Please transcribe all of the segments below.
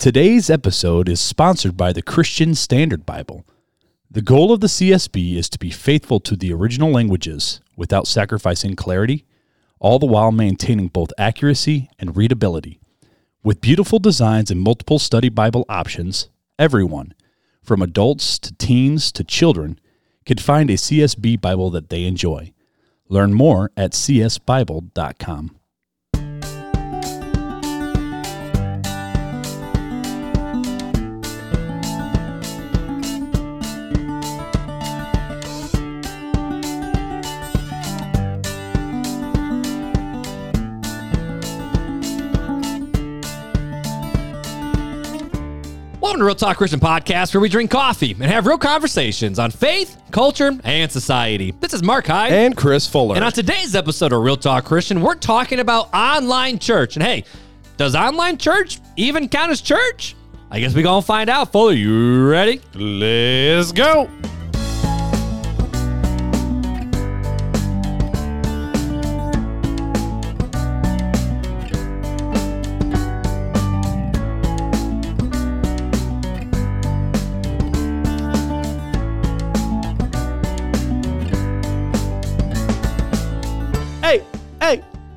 Today's episode is sponsored by the Christian Standard Bible. The goal of the CSB is to be faithful to the original languages without sacrificing clarity, all the while maintaining both accuracy and readability. With beautiful designs and multiple study Bible options, everyone, from adults to teens to children, can find a CSB Bible that they enjoy. Learn more at csbible.com. To Real Talk Christian Podcast, where we drink coffee and have real conversations on faith, culture, and society. This is Mark Hyde. and Chris Fuller. And on today's episode of Real Talk Christian, we're talking about online church. And hey, does online church even count as church? I guess we gonna find out. Fuller, you ready? Let's go.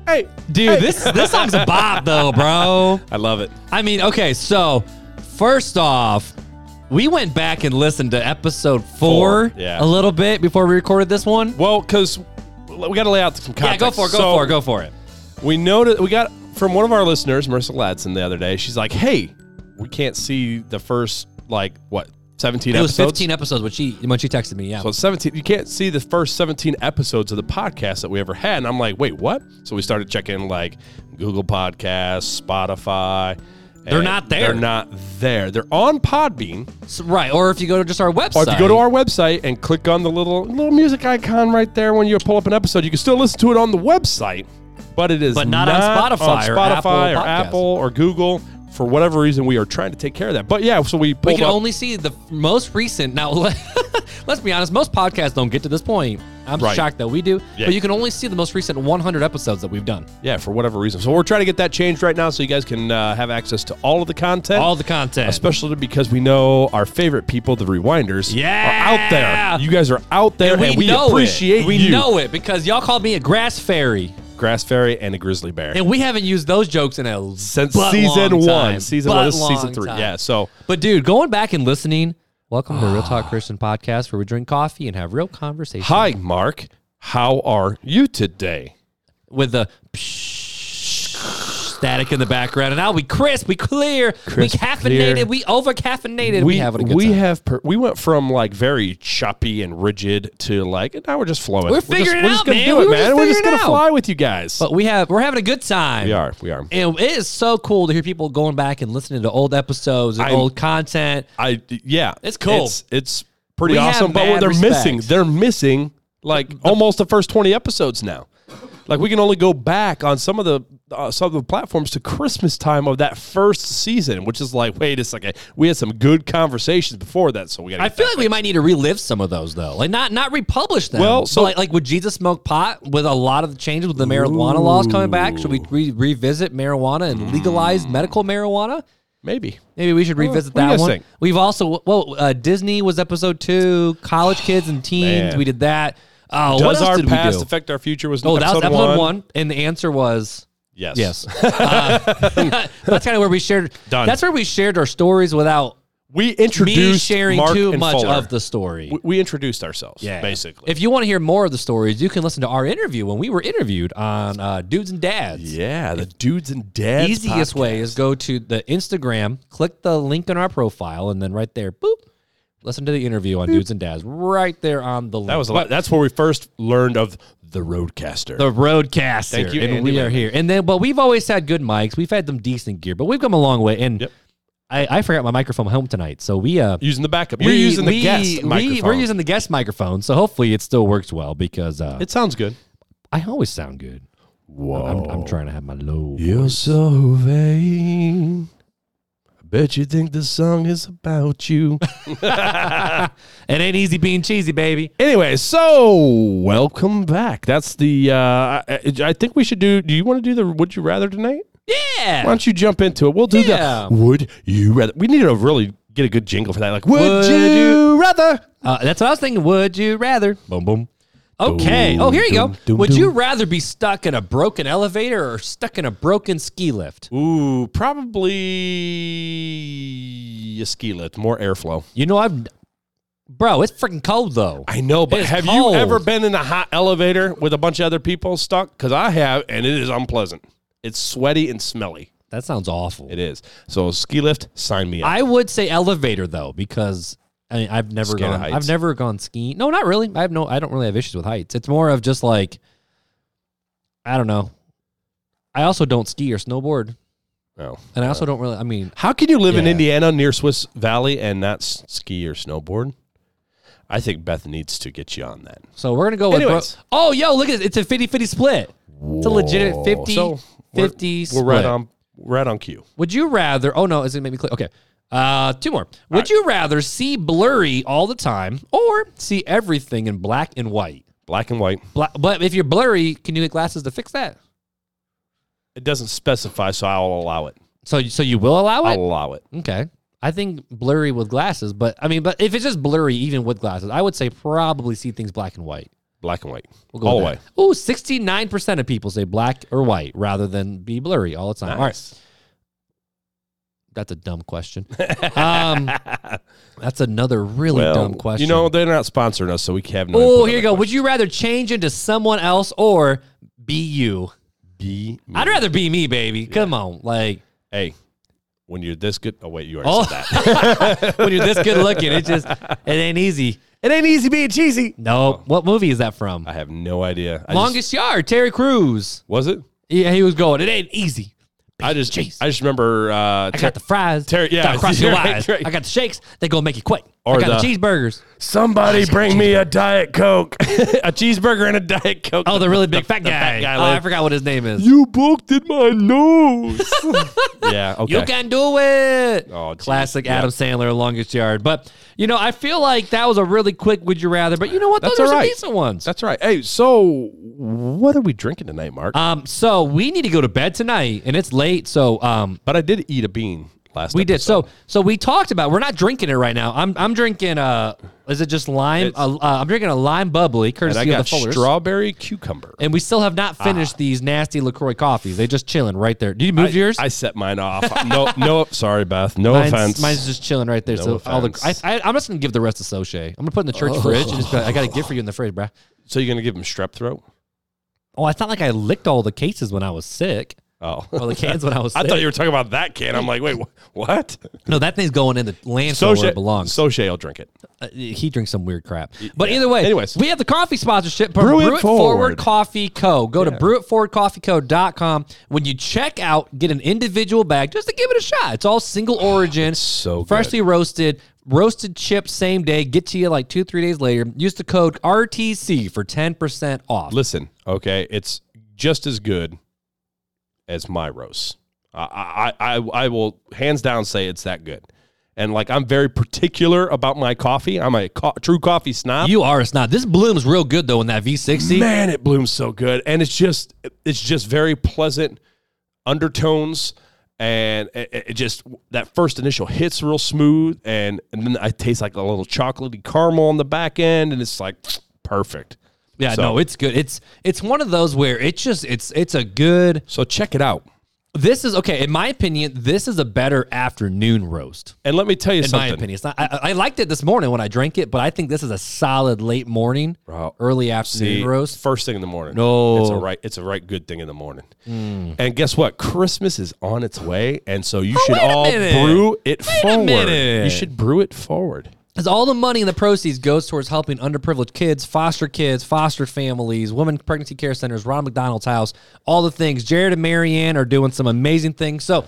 Hey, hey. Dude, this this song's a bop though, bro. I love it. I mean, okay, so first off, we went back and listened to episode four, Four, yeah. a little bit before we recorded this one. Well, because we got to lay out some Yeah, go for it, go So, for it, go for it. We noted we got from one of our listeners, Marissa Ladson, the other day. She's like, "Hey, we can't see the first like what seventeen It was 15 episodes when she when she texted me. Yeah. So it's 17. You can't see the first 17 episodes of the podcast that we ever had. And I'm like, wait, what? So we started checking like Google Podcasts, Spotify. They're not there. They're not there. They're on Podbean. So- right. Or if you go to just our website. Or if you go to our website and click on the little little music icon right there when you pull up an episode, you can still listen to it on the website, but it is But not on Spotify on or Spotify Apple or Podcasts. Apple or Google. For whatever reason, we are trying to take care of that. But yeah, so we we can up. only see the most recent. Now, let's be honest. Most podcasts don't get to this point. I'm Right. shocked that we do. Yeah. But you can only see the most recent 100 episodes that we've done. yeah, for whatever reason. So we're trying to get that changed right now, so you guys can uh, have access to all of the content. All the content. especially because we know our favorite people, the rewinders, Yeah. are out there. You guys are out there, and and we, we, know appreciate it. We you. know it because y'all called me a grass fairy. Grass fairy and a grizzly bear And we haven't used those jokes in a since season one. time. Season Butt one, this is season three. time. Yeah, so But dude, going back and listening, welcome to Real Talk ah. Christian Podcast, where we drink coffee and have real conversation. hi, Mark. How are you today? with the static in the background, and now we crisp, we clear, Crisp, we caffeinated, clear. we over caffeinated, we, having a good we time. have per, we went from like very choppy and rigid to like now we're just flowing. We're just, figuring it we're just out, gonna man. do We it, were man. just we're just figuring gonna out. fly with you guys. but we have we're having a good time. we are. We are. And it is so cool to hear people going back and listening to old episodes and I'm- old content. I yeah, It's cool. It's, it's pretty We have awesome. But mad what they're respect. missing, they're missing like almost the first twenty episodes now. Like we can only go back on some of the uh, some of the platforms to Christmas time of that first season, which is like, wait a second, we had some good conversations before that, so we got. I feel like we might need to relive some of those though, like not not republish them. Well, so- like like would Jesus smoke pot with a lot of the changes with the marijuana laws coming back? Should we re- revisit marijuana and legalize medical marijuana? maybe. Maybe we should revisit you that one. think? We've also well, uh, Disney was episode two. College kids and teens, Man. we did that. Oh, what Does else our did past affect our future? Was oh, that was episode, episode one. and the answer was Yes. yes. Uh, that's kind of where we shared. Done. That's where we shared our stories without We me sharing Mark too much Fuller. of the story. We, we introduced ourselves. yeah. basically. If you want to hear more of the stories, you can listen to our interview when we were interviewed on uh, Dudes and Dads. yeah, the dudes and dads. Easiest way is go to the Instagram, click the link in our profile, and then right there, boop, listen to the interview on Dudes and Dads right there on the link. That was a lot. That's where we first learned of the RODECaster. the RODECaster. Thank you, and Andy we are Wayman. here. And then, but we've always had good mics. We've had them decent gear, but we've come a long way. And Yep. I, I forgot my microphone home tonight, so we uh. using the backup. You're we- using the we- guest we- microphone. We're using the guest microphone, so hopefully it still works well because uh, It sounds good. I always sound good. Whoa. I'm, I'm trying to have my low. You're so vain. Bet you think this song is about you. it ain't easy being cheesy, baby. anyway, so welcome back. That's the. Uh, I, I think we should do. Do you want to do the Would You Rather tonight? Yeah. Why don't you jump into it? We'll do Yeah. that. Would you rather? We need to really get a good jingle for that. Like, would, Would you, you- rather? Uh, that's what I was thinking. Would you rather? Boom, boom. Okay. Oh, here you go. Would you rather be stuck in a broken elevator or stuck in a broken ski lift? Ooh, probably a ski lift, more airflow. You know, I've. Bro, it's freaking cold though. I know, but It's have cold. you ever been in a hot elevator with a bunch of other people stuck? Because I have, and it is unpleasant. It's sweaty and smelly. That sounds awful. It is. So ski lift, sign me up. I would say elevator though, because I mean, I've never Scared of gone. heights? I've never gone skiing. No, not really. I have no. I don't really have issues with heights. It's more of just like, I don't know. I also don't ski or snowboard, oh. and I also don't really. I mean, How can you live in Yeah. Indiana near Swiss Valley and not s- ski or snowboard? I think Beth needs to get you on that. so we're gonna go with. Bro- Anyways. oh, yo, look at it. It's a 50-50 split. It's a Whoa. 50 So we're- 50 We're right on. Right on cue. Would you rather? Oh no, is it make me click? Okay, uh, two more. Would you rather see blurry all the time or see everything in black and white? Black and white. Black, but if you're blurry, can you get glasses to fix that? It doesn't specify, so I'll allow it. So, so you will allow I'll it? allow it. Okay. I think blurry with glasses, but I mean, but if it's just blurry, even with glasses, I would say probably see things black and white. Black and white. We'll go all the way. Ooh, 69% of people say black or white rather than be blurry all the time. All right. That's a dumb question. um, that's another really Well, dumb question. You know, they're not sponsoring us, so we have no. oh, here you go. Would you rather change into someone else or be you? Be me. I'd rather be me, baby. Come on. Like, Hey, when you're this good. Oh wait, you already oh, said that. when you're this good looking, it just, it ain't easy. it ain't easy being cheesy. No. What movie is that from? I have no idea. I Longest Yard, Terry Crews. was it? Yeah, he was going. It ain't easy. I just Jeez. I just remember. Uh, I got the fries. Terry- yeah, Gotta cross your right, eyes. right. I got the shakes. They gonna make you quit. Or I got the, the- cheeseburgers. Somebody bring me a diet coke, a cheeseburger and a diet coke. Oh, the really big fat the guy. fat guy oh, I like, forgot what his name is. You booked in my nose. yeah. Okay. You can do it. Oh, geez. Classic Yeah. Adam Sandler, longest yard. But you know, I feel like that was a really quick "Would you rather?" But you know what? Those That's are all some right. decent ones. That's right. Hey, so what are we drinking tonight, Mark? Um, so we need to go to bed tonight, and it's late. So um, but I did eat a bean last. we did. So so we talked about. We're not drinking it right now. I'm I'm drinking. Uh, is it just lime? Uh, uh, I'm drinking a lime bubbly, courtesy of the Fullers. strawberry cucumber. And we still have not finished these nasty Lacroix coffees. They just chilling right there. Did you move I, yours? I set mine off. no, no. Sorry, Beth. No mine's, offense. mine's just chilling right there. No so all the, I, I i'm just gonna give the rest to Soche. I'm gonna put in the church fridge and just like, I got a gift for you in the fridge, bruh. so you're gonna give him strep throat? Oh, I thought like I licked all the cases when I was sick. Oh, Or the cans when I was I sick. thought you were talking about that can. I'm like, wait, wh- what? no, that thing's going in the landfill where it belongs. Soche will drink it. Uh, he drinks some weird crap. But either way, Anyways. we have the coffee sponsorship. from Brew It Forward. Coffee Co. Go to brewitforwardcoffeeco.com. When you check out, get an individual bag just to give it a shot. It's all single origin, so good. freshly roasted, roasted chips same day. Get to you like two, three days later. Use the code RTC for 10% off. Listen, okay, it's just as good as my roast. I, I, I, I will hands down say it's that good. And like, I'm very particular about my coffee. I'm a co- true coffee snob. You are a snob. This blooms real good though in that V60. Man, it blooms so good, and it's just, it's just very pleasant undertones, and it, it just that first initial hits real smooth, and and then I taste like a little chocolatey caramel on the back end, and it's like perfect. Yeah, So- no, it's good. It's it's one of those where it's just it's it's a good. So check it out. This is okay in my opinion. This is a better afternoon roast. And let me tell you something. In something. my opinion, it's not. I, I liked it this morning when I drank it, but I think this is a solid late morning, Bro, early afternoon See, roast. first thing in the morning. No. it's a right. It's a right good thing in the morning. Hmm. And guess what? Christmas is on its way, and so you oh, should all minute. brew it Wait forward. You should brew it forward. Because all the money and the proceeds goes towards helping underprivileged kids, foster kids, foster families, women pregnancy care centers, Ronald McDonald's house, all the things. Jared and Marianne are doing some amazing things. So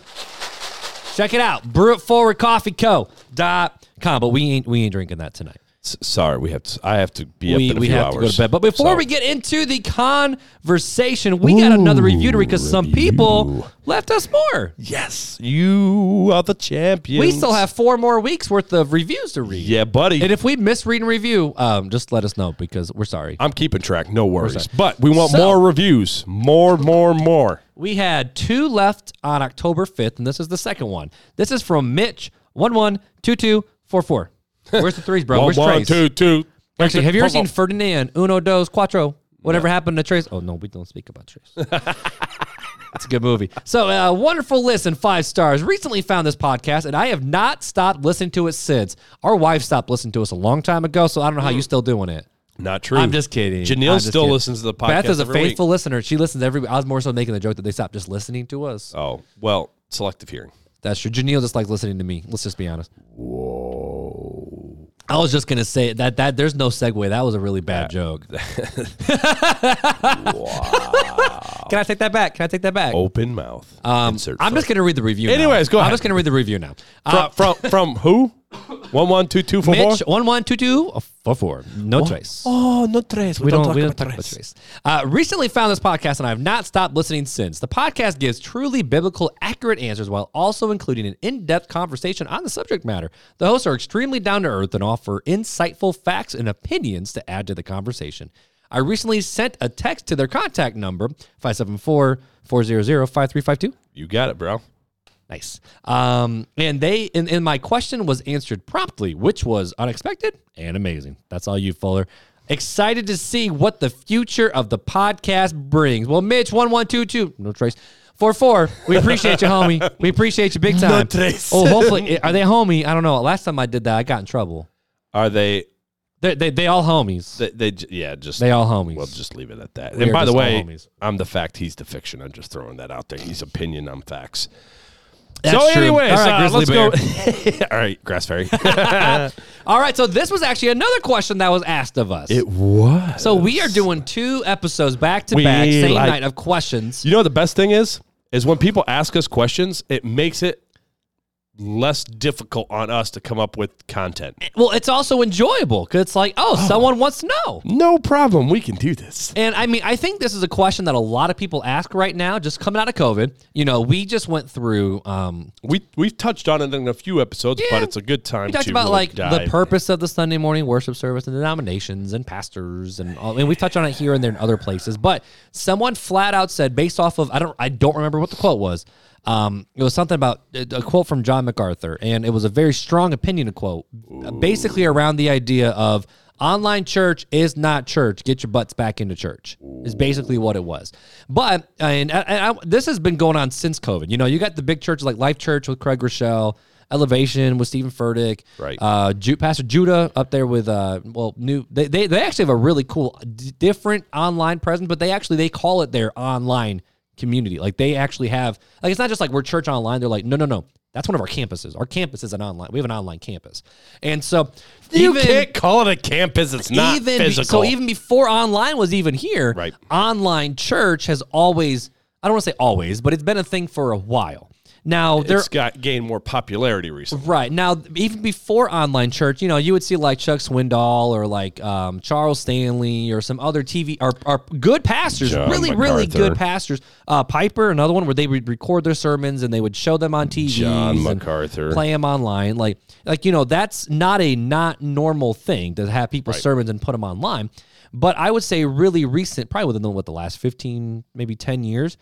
check it out. Brew it forward coffee co.com. But we ain't we ain't drinking that tonight. Sorry, we have to. I have to be up we, in a we few have hours. to go to bed. But before So- we get into the conversation, we got another review to read because some people left us more. yes, you are the champion. We still have four more weeks worth of reviews to read. Yeah, buddy. And if we miss reading review, um, just let us know because we're sorry. I'm keeping track. No worries. But we want So- more reviews. More, more, more. We had two left on October 5th, and this is the second one. This is from Mitch, 112244. Where's the threes, bro? Where's Trace? two, two. Actually, have you ever seen. Ferdinand, Uno, Dos, Cuatro? Whatever happened to Trace? Oh, no, we don't speak about Trace. It's a good movie. So, uh, wonderful list and five stars. Recently found this podcast, and I have not stopped listening to it since. Our wife stopped listening to us a long time ago, so I don't know how you're still doing it. Not true. I'm just kidding. Janelle I'm just still kidding. listens to the podcast. Beth is a every week. faithful listener. She listens every. I was more so making the joke that they stopped just listening to us. Oh well, selective hearing. That's true. Janelle just likes listening to me. Let's just be honest. Whoa. I was just gonna say that that there's no segue. That was a really bad joke. Can I take that back? Can I take that back? Open mouth. um, I'm just gonna read the review. now. Anyways, go I'm just gonna read the review now. Uh, from, from from who? One one two two four four. Mitch one one two two four four. No trace. Oh, no tres. We don't, we don't talk about trace. Uh, recently found this podcast and I have not stopped listening since. The podcast gives truly biblical, accurate answers while also including an in depth conversation on the subject matter. The hosts are extremely down to earth and offer insightful facts and opinions to add to the conversation. I recently sent a text to their contact number, 574 400 5352. You got it, bro. Nice. Um, and they and, and my question was answered promptly, which was unexpected and amazing. That's all you, Fuller. Excited to see what the future of the podcast brings. Well, Mitch, one one two two, no trace. Four four. We appreciate you, homie. We appreciate you big time. No trace. Oh, hopefully, are they homie? I don't know. Last time I did that, I got in trouble. Are they? They they, they all homies. They, they j- yeah, just They all homies. We'll just leave it at that. We and are by the just all way, homies. I'm the fact. He's the fiction. I'm just throwing that out there. He's opinion. I'm facts. That's so, true. anyways, All right, uh, let's Grizzly go. all right, grass fairy. all right, so this was actually another question that was asked of us. It was. so we are doing two episodes back to back, same like- night of questions. You know what the best thing is? Is when people ask us questions, it makes it less difficult on us to come up with content. Well, it's also enjoyable because it's like, oh, someone wants to know. No problem. We can do this. And I mean, I think this is a question that a lot of people ask right now, just coming out of COVID. You know, we just went through, um, We we've touched on it in a few episodes, Yeah. but it's a good time we talked about really like the purpose of the Sunday morning worship service and denominations and pastors and all, and we've touched on it here and there in other places. But someone flat out said, based off of I don't I don't remember what the quote was. Um, it was something about a quote from John MacArthur, and it was a very strong opinion. A quote, basically around the idea of online church is not church. Get your butts back into church. Is basically what it was. But and, and I, this has been going on since COVID. You know, you got the big churches like Life Church with Craig Groeschel. Elevation with Steven Furtick, Right. Uh, Ju- Pastor Judah up there with uh, well, new. They, they they actually have a really cool, d- different online presence, but they actually they call it their online community. Like they actually have like it's not just like we're church online. They're like no no no. That's one of our campuses. Our campus is an online. We have an online campus, and so You even- can't call it a campus. It's not even physical. so even before online was even here, Right. online church has always I don't want to say always, but it's been a thing for a while. Now there it's got gained more popularity recently. Right now, even before online church, you know, you would see like Chuck Swindoll or like um, Charles Stanley or some other TV or, or good pastors, John really, really good pastors. Uh, Piper, another one where they would record their sermons and they would show them on TV. John and MacArthur. play them online. Like, like you know, that's not a not normal thing to have people's sermons and put them online. But I would say really recent, probably within the, what the last fifteen, maybe ten years,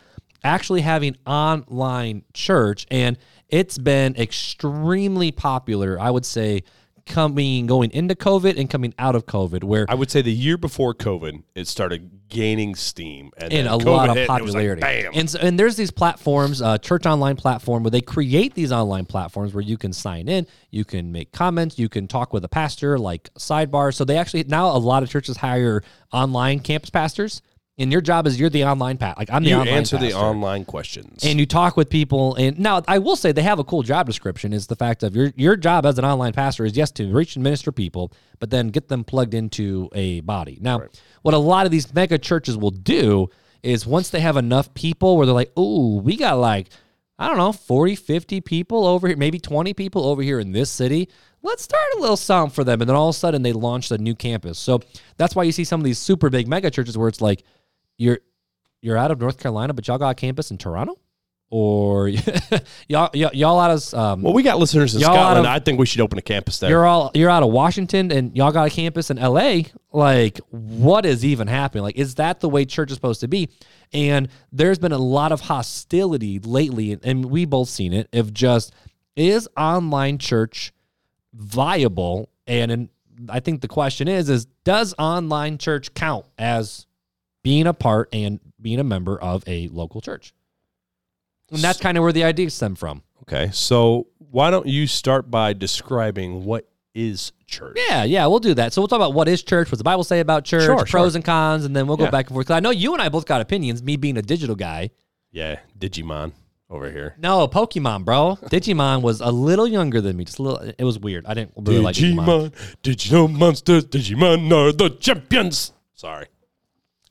actually having online church, and it's been extremely popular. I would say coming going into COVID and coming out of COVID, where I would say the year before COVID, it started gaining steam, and, and a COVID lot of hit, and like, popularity. and so, and there's these platforms, uh, church online platform, where they create these online platforms where you can sign in, you can make comments, you can talk with a pastor, like sidebar. So they actually now a lot of churches hire online campus pastors, and your job is you're the online pat. Like I'm the you online answer the online questions. and you talk with people and now i will say they have a cool job description is the fact of your your job as an online pastor is yes to reach and minister people but then get them plugged into a body now what a lot of these mega churches will do is once they have enough people where they're like oh we got like I don't know, 40, 50 people over here, maybe 20 people over here in this city. Let's start a little something for them. And then all of a sudden they launched a new campus. So that's why you see some of these super big mega churches where it's like, you're you're out of North Carolina, but y'all got a campus in Toronto? Or y'all, y'all, y'all out of um, Well, we got listeners in Scotland. of- I think we should open a campus there. you're all you're out of Washington and y'all got a campus in LA. Like, what is even happening? Like, is that the way church is supposed to be? And there's been a lot of hostility lately, and we both seen it. Of just is online church viable? And, and I think the question is: is does online church count as being a part and being a member of a local church? And that's kind of where the idea stemmed from. okay, so why don't you start by describing what is church? Yeah, yeah, we'll do that. So we'll talk about what is church, what's the Bible say about church, Sure, pros sure. and cons, and then we'll go Yeah. back and forth. Cause I know you and I both got opinions. Me being a digital guy, Yeah, Digimon over here. no Pokemon, bro. Digimon was a little younger than me, just a little. It was weird. I didn't really like Digimon. digital monsters, Digimon are the champions. Sorry.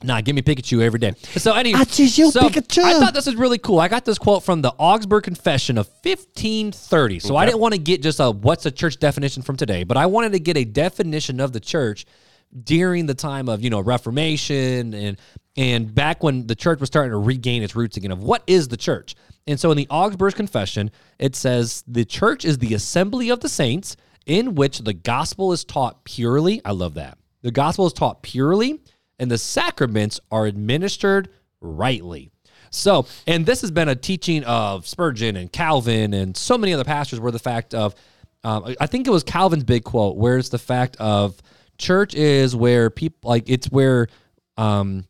Nah, give me Pikachu every day. So anyway, I choose you, so Pikachu. I thought this was really cool. I got this quote from the Augsburg Confession of 1530. So I didn't want to get just a what's a church definition from today, but I wanted to get a definition of the church during the time of you know Reformation and and back when the church was starting to regain its roots again of what is the church. And so in the Augsburg Confession, it says the church is the assembly of the saints in which the gospel is taught purely. I love that. The gospel is taught purely and the sacraments are administered rightly. So, and this has been a teaching of Spurgeon and Calvin and so many other pastors where the fact of, um, I think it was Calvin's big quote, where it's the fact of church is where people, like, it's where um,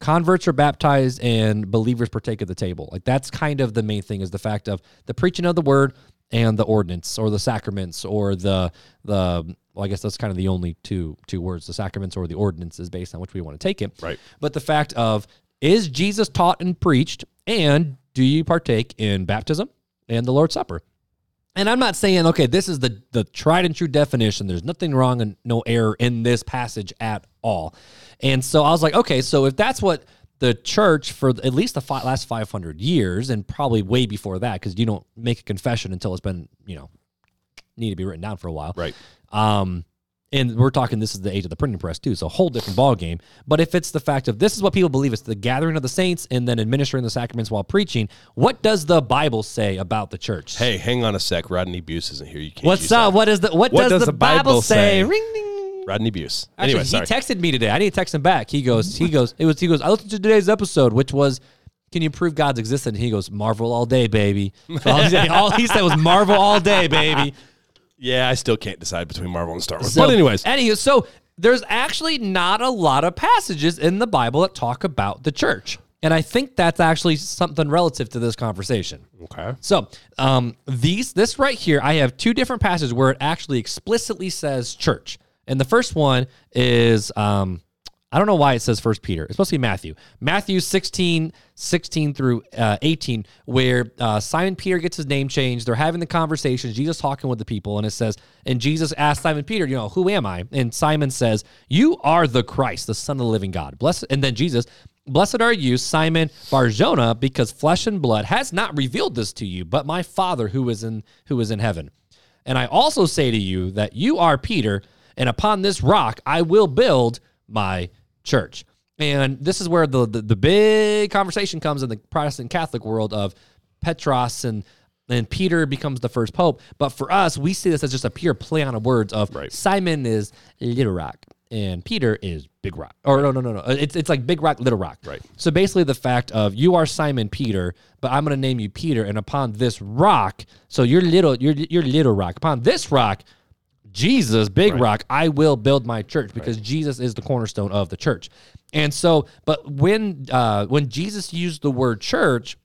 converts are baptized and believers partake of the table. Like, that's kind of the main thing is the fact of the preaching of the word and the ordinance or the sacraments or the, the, well, I guess that's kind of the only two two words, the sacraments or the ordinances based on which we want to take it. Right. But the fact of is Jesus taught and preached, and do you partake in baptism and the Lord's Supper? And I'm not saying, okay, this is the the tried and true definition. There's nothing wrong and no error in this passage at all. And so I was like, okay, so if that's what the church for at least the fi- last 500 years, and probably way before that, because you don't make a confession until it's been, you know, need to be written down for a while. Right. Um, and we're talking this is the age of the printing press too, so a whole different ball game. But if it's the fact of this is what people believe, it's the gathering of the saints and then administering the sacraments while preaching. What does the Bible say about the church? Hey, hang on a sec. Rodney Buse isn't here. You can't. what's up? that. What is the what, does, the, Bible, say? say? Ring ding. Rodney Buse. Actually, Anyway, he sorry. texted me today. I need to text him back. He goes, he goes, it was, he goes. I listened to today's episode, which was, can you prove God's existence? He goes, Marvel all day, baby. So all, he said, all he said was Marvel all day, baby. Yeah, I still can't decide between Marvel and Star Wars. So, but anyways, anywho, so there's actually not a lot of passages in the Bible that talk about the church, and I think that's actually something relative to this conversation. okay. So, um, these this right here, I have two different passages where it actually explicitly says church, and the first one is um, I don't know why it says First Peter. It's supposed to be Matthew. Matthew 16, 16 through uh, 18, where uh, Simon Peter gets his name changed. They're having the conversation. Jesus talking with the people, and it says, and Jesus asked Simon Peter, you know, who am I? And Simon says, You are the Christ, the Son of the living God. Blessed. And then Jesus, Blessed are you, Simon Barjona, because flesh and blood has not revealed this to you, but my Father who is in who is in heaven. And I also say to you that you are Peter, and upon this rock I will build my church. And this is where the, the, the big conversation comes in the Protestant Catholic world of Petros and and Peter becomes the first pope. But for us, we see this as just a pure play on words of Right. Simon is Little Rock and Peter is Big Rock. Or no, no, no, no. It's it's like Big Rock, Little Rock. Right. So basically, the fact of you are Simon Peter, but I'm going to name you Peter, and upon this rock, so you're little, you're you're Little Rock. Upon this rock, Jesus, Big Rock, I will build my church because Jesus is the cornerstone of the church. And so, but when uh, when Jesus used the word church,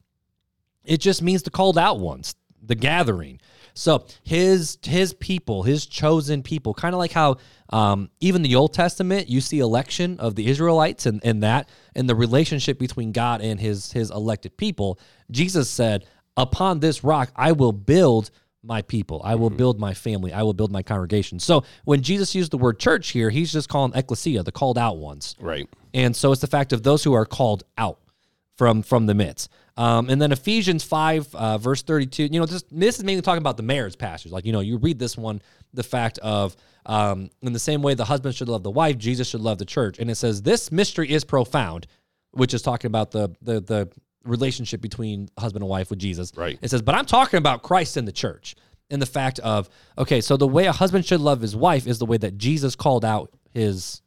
it just means the called out ones, the gathering. So his his people, his chosen people, kind of like how um, even the Old Testament, you see election of the Israelites and, and that and the relationship between God and his his elected people. Jesus said, "Upon this rock I will build my people. I will build my family. I will build my congregation." So when Jesus used the word church here, he's just calling ecclesia, the called out ones. Right. And so it's the fact of those who are called out from from the midst. Um, and then Ephesians 5, uh, verse 32, you know, this, this is mainly talking about the marriage pastors. Like, you know, you read this one, the fact of, um, in the same way the husband should love the wife, Jesus should love the church. And it says, this mystery is profound, which is talking about the, the, the relationship between husband and wife with Jesus. Right. It says, but I'm talking about Christ and the church. And the fact of, okay, so the way a husband should love his wife is the way that Jesus called out his,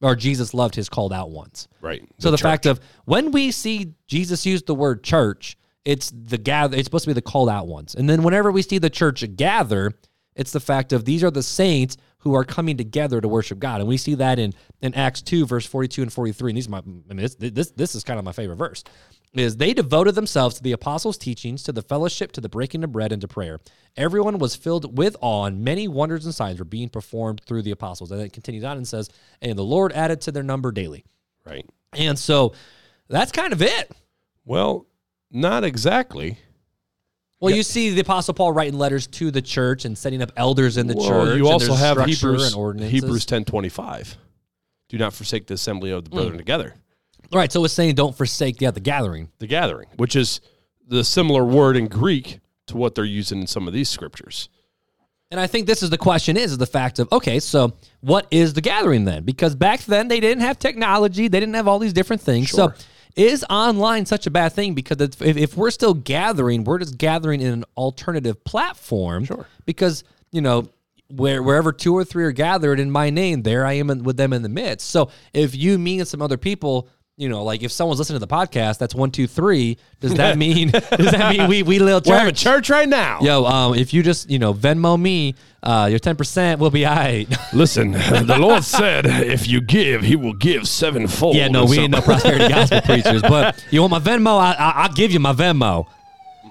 or Jesus loved his called out ones. Right. So the, fact of when we see Jesus use the word church, it's the gather. It's supposed to be the called out ones, and then whenever we see the church gather, it's the fact of these are the saints who are coming together to worship God, and we see that in in Acts two verse forty two and forty three. And these are my, I mean, this, this this is kind of my favorite verse. Is they devoted themselves to the apostles' teachings, to the fellowship, to the breaking of bread, and to prayer. Everyone was filled with awe, and many wonders and signs were being performed through the apostles. And it continues on and says, "And the Lord added to their number daily." Right. And so that's kind of it. Well, not exactly. Well, you see the Apostle Paul writing letters to the church and setting up elders in the Well, church. you also have Hebrews. Hebrews ten twenty five. Do not forsake the assembly of the brethren Mm. together. Right. So it's saying don't forsake yeah, the gathering. The gathering, which is the similar word in Greek to what they're using in some of these scriptures. And I think this is the question is, is the fact of, okay, so what is the gathering then? Because back then they didn't have technology. They didn't have all these different things. Sure. So is online such a bad thing? Because if, if we're still gathering, we're just gathering in an alternative platform. Sure. Because, you know, where wherever two or three are gathered in my name, there I am in, with them in the midst. So if you, me, and some other people, you know, like if someone's listening to the podcast, that's one, two, three. Does that mean does that mean we we little We're having church? church right now. Yo, um, if you just you know Venmo me, uh, your ten percent will be all right. Listen, the Lord said, if you give, he will give sevenfold. yeah, no, we ain't no prosperity gospel preachers, but you want my Venmo? I, I, I'll give you my Venmo.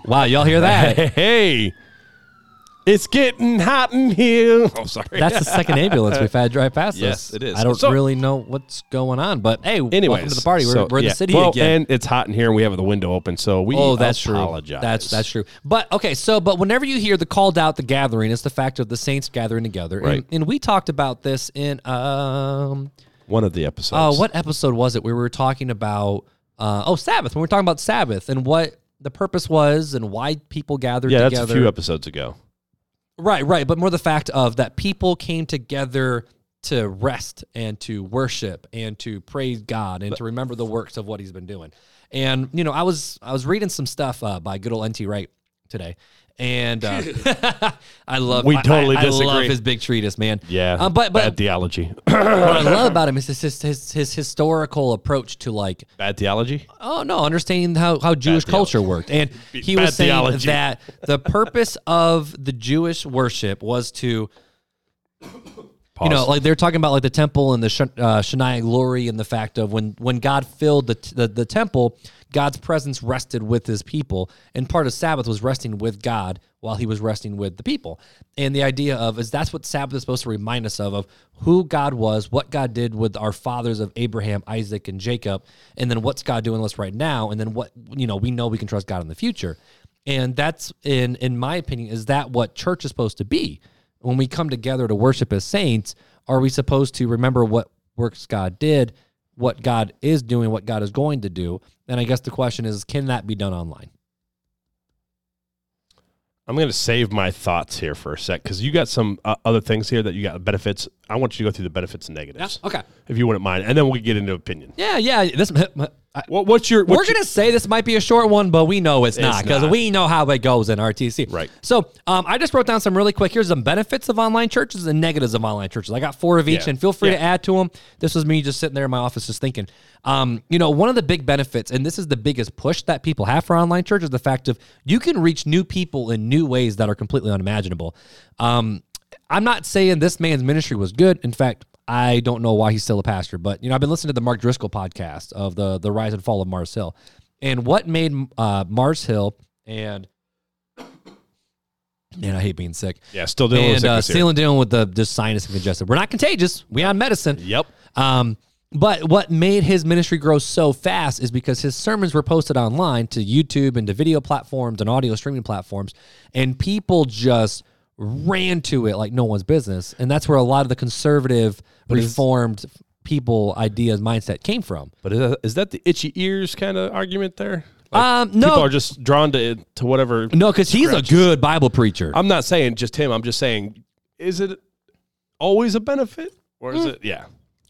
Wow, y'all hear that? Hey, it's getting hot in here. Oh, sorry. That's the second ambulance we've had drive past us. Yes, us. it is. I don't So- really know what's going on, but hey, Anyways, welcome to the party. We're, so, we're in yeah. the city well, again. and it's hot in here, and we have the window open, so we Oh, that's apologize. true. That's that's true. But okay, so but whenever you hear the called out, the gathering, it's the fact of the saints gathering together. Right. And, and we talked about this in um one of the episodes. oh what episode was it? where We were talking about uh oh Sabbath. When we were talking about Sabbath and what the purpose was and why people gathered Yeah, together. that's a few episodes ago. Right, right. But more the fact of that people came together to rest and to worship and to praise God and to remember the works of what He's been doing. And you know, I was I was reading some stuff uh, by good old NT Wright today, and uh, I love We I- totally I, I love disagree. his big treatise, man. Yeah, um, but but bad theology. what I love about him is his, his his his historical approach to like bad theology. oh no, understanding how, how Jewish culture worked. And he Bad was saying theology. that the purpose of the Jewish worship was to you know, like they're talking about like the temple and the Sh- uh, Shekinah glory and the fact of when when God filled the, t- the the temple, God's presence rested with His people, and part of Sabbath was resting with God while He was resting with the people. And the idea of is that's what Sabbath is supposed to remind us of of who God was, what God did with our fathers of Abraham, Isaac, and Jacob, and then what's God doing with us right now, and then what you know we know we can trust God in the future. And that's in in my opinion, is that what church is supposed to be? When we come together to worship as saints, are we supposed to remember what works God did, what God is doing, what God is going to do? And I guess the question is, can that be done online? I'm going to save my thoughts here for a sec because you got some uh, other things here that you got benefits. I want you to go through the benefits and negatives, Okay. if you wouldn't mind, and then we'll get into opinion. Yeah, yeah. This I, What, what's your? we're What's gonna say this might be a short one, but we know it's, not because we know how it goes in RTC. Right. So um, I just wrote down some really quick. Here's some benefits of online churches and negatives of online churches. I got four of each, Yeah. and feel free to add to them. This was me just sitting there in my office just thinking. Um, you know, one of the big benefits, and this is the biggest push that people have for online church, is the fact of you can reach new people in new ways that are completely unimaginable. Um, I'm not saying this man's ministry was good. In fact, I don't know why he's still a pastor, but you know, I've been listening to the Mark Driscoll podcast of the the rise and fall of Mars Hill, and what made uh, Mars Hill and man, I hate being sick. Yeah, still dealing with and uh, sickness here. still dealing with the just sinus and congestion. We're not contagious. We on medicine. Yep. Um, but what made his ministry grow so fast is because his sermons were posted online to YouTube and to video platforms and audio streaming platforms, and people just ran to it like no one's business. And that's where a lot of the conservative, reformed people ideas mindset came from. But is that, is that the itchy ears kind of argument there? Um, no. People are just drawn to to whatever. no, because he's a good Bible preacher. I'm not saying just him. I'm just saying, is it always a benefit, or Mm. is it? Yeah,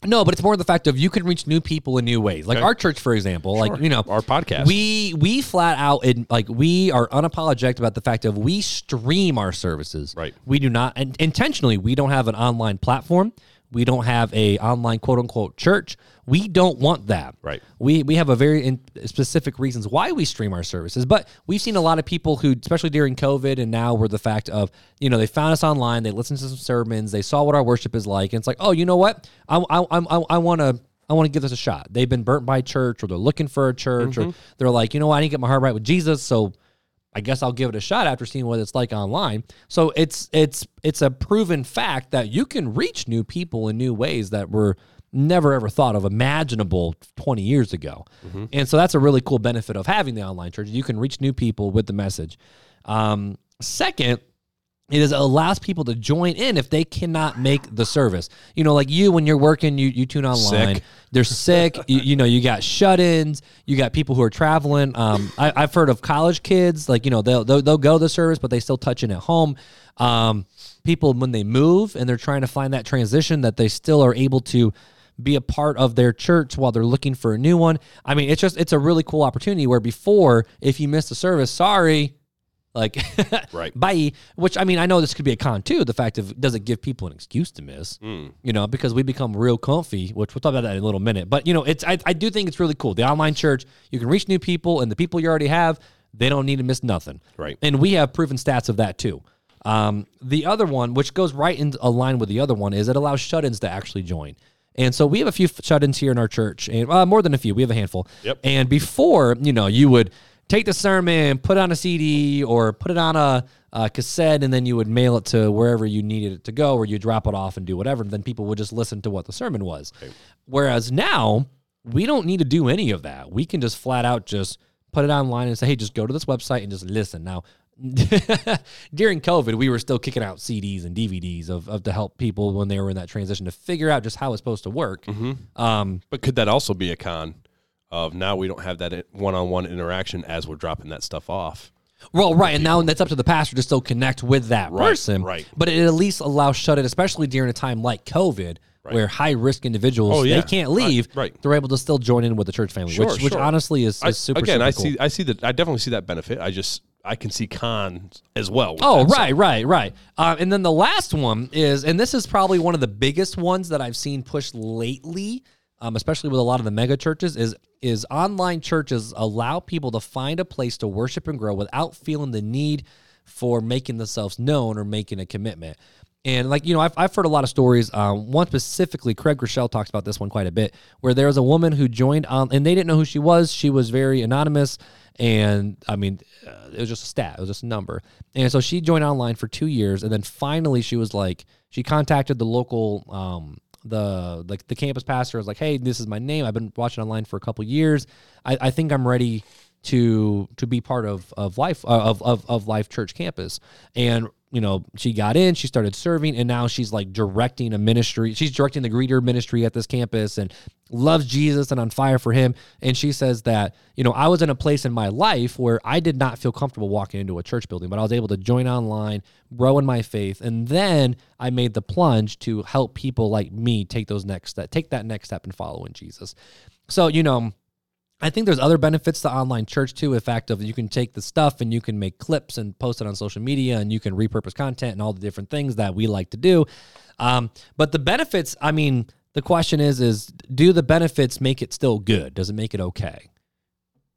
No, but it's more the fact of you can reach new people in new ways. Like Okay. our church, for example, like you know, our podcast. we we flat out in like we are unapologetic about the fact of we stream our services. Right. We do not and intentionally we don't have an online platform. We don't have a online quote unquote church. We don't want that. Right. We we have a very in specific reasons why we stream our services, but we've seen a lot of people who, especially during COVID, and now were the fact of you know they found us online, they listened to some sermons, they saw what our worship is like, and it's like, oh, you know what, I I I, I want to. I want to give this a shot. They've been burnt by church, or they're looking for a church, or mm-hmm. they're like, you know what, I didn't get my heart right with Jesus, so I guess I'll give it a shot after seeing what it's like online. So it's it's it's a proven fact that you can reach new people in new ways that were never ever thought of imaginable 20 years ago. And so that's a really cool benefit of having the online church. You can reach new people with the message. Um, second, it is allows people to join in if they cannot make the service. You know, like you when you're working, you you tune online. Sick. They're sick. you, you know, you got shut-ins. You got people who are traveling. Um, I, I've heard of college kids. Like you know, they'll they'll, they'll go to the service, but they still touch in at home. Um, people when they move and they're trying to find that transition, that they still are able to be a part of their church while they're looking for a new one. I mean, it's just it's a really cool opportunity where before, if you missed a service, sorry, like Right. bye. Which I mean, I know this could be a con too. The fact of does it give people an excuse to miss? Mm. You know, because we become real comfy. Which we'll talk about that in a little minute. But you know, it's I, I do think it's really cool. The online church, you can reach new people, and the people you already have, they don't need to miss nothing. Right. And we have proven stats of that too. Um, the other one, which goes right in a line with the other one, is it allows shut-ins to actually join. And so we have a few shut-ins here in our church, and uh, more than a few. We have a handful. Yep. And before, you know, you would take the sermon, put it on a CD or put it on a, a cassette, and then you would mail it to wherever you needed it to go, or you drop it off and do whatever. And then people would just listen to what the sermon was. Whereas now, we don't need to do any of that. We can just flat out just put it online and say, hey, just go to this website and just listen. Now, during COVID, we were still kicking out CDs and DVDs of, of to help people when they were in that transition to figure out just how it's supposed to work. Um, But could that also be a con of now we don't have that one-on-one interaction as we're dropping that stuff off? Well, right, and now that's up to the pastor to still connect with that Right, person. right. But it at least allows shut it, especially during a time like COVID, where high risk individuals Oh, yeah. they can't leave. Right, right. They're able to still join in with the church family, Sure, which which honestly is, is I- super. again, super I cool. see, I see that, I definitely see that benefit. I just, I can see cons as well. Oh, that, so- right, right, right. Um, and then the last one is, and this is probably one of the biggest ones that I've seen pushed lately, um, especially with a lot of the mega churches, is is online churches allow people to find a place to worship and grow without feeling the need for making themselves known or making a commitment. And like you know, I've, I've heard a lot of stories. Um, one specifically, Craig Groeschel talks about this one quite a bit, where there was a woman who joined on, and they didn't know who she was. She was very anonymous, and I mean, uh, it was just a stat, it was just a number. And so she joined online for two years, and then finally she was like, she contacted the local, um, the like the campus pastor was like, hey, this is my name. I've been watching online for a couple years. I, I think I'm ready to to be part of of life uh, of, of of life church campus and you know she got in she started serving and now she's like directing a ministry. She's directing the greeter ministry at this campus and loves jesus and on fire for him. And she says that you know i was in a place in my life where i did not feel comfortable walking into a church building but i was able to join online grow in my faith and then i made the plunge to help people like me take those next step take that next step and follow in jesus. So you know I think there's other benefits to online church too. The fact of you can take the stuff and you can make clips and post it on social media and you can repurpose content and all the different things that we like to do. Um, but the benefits, I mean, the question is, is do the benefits make it still good? Does it make it okay?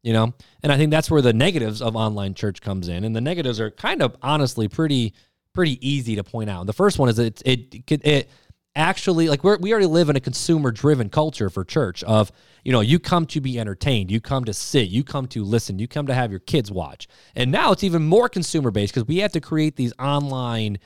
You know, and I think that's where the negatives of online church comes in, and the negatives are kind of honestly pretty pretty easy to point out. The first one is it it it, it actually like we're, we already live in a consumer driven culture for church of you know you come to be entertained you come to sit you come to listen you come to have your kids watch. And now it's even more consumer based because we have to create these online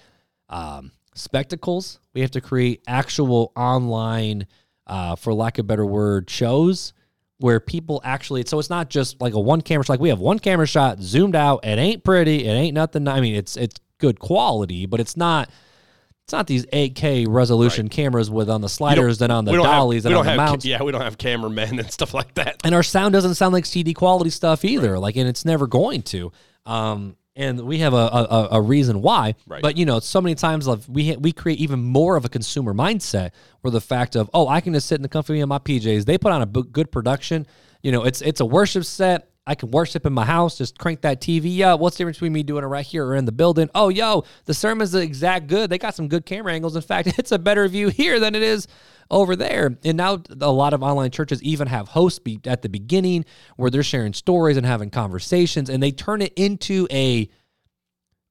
um, spectacles. We have to create actual online uh, for lack of a better word shows where people actually so it's not just like a one camera shot. Like we have one camera shot zoomed out. It ain't pretty. It ain't nothing i mean it's it's good quality but it's not It's not these 8K resolution cameras with on the sliders and on the have- dollies and on the have ca- mounts. yeah, we don't have cameramen and stuff like that. and our sound doesn't sound like CD quality stuff either. Like, and it's never going to. Um, and we have a, a, a- reason why. Right. But you know, so many times like, we we create even more of a consumer mindset where the fact of oh, I can just sit in the comfort of my PJs. They put on a good production. You know, it's it's a worship set. I can worship in my house. Just crank that TV up. What's the difference between me doing it right here or in the building? Oh, yo, the sermon's the exact good. They got some good camera angles. In fact, it's a better view here than it is over there. And now a lot of online churches even have hosts be at the beginning where they're sharing stories and having conversations, and they turn it into a,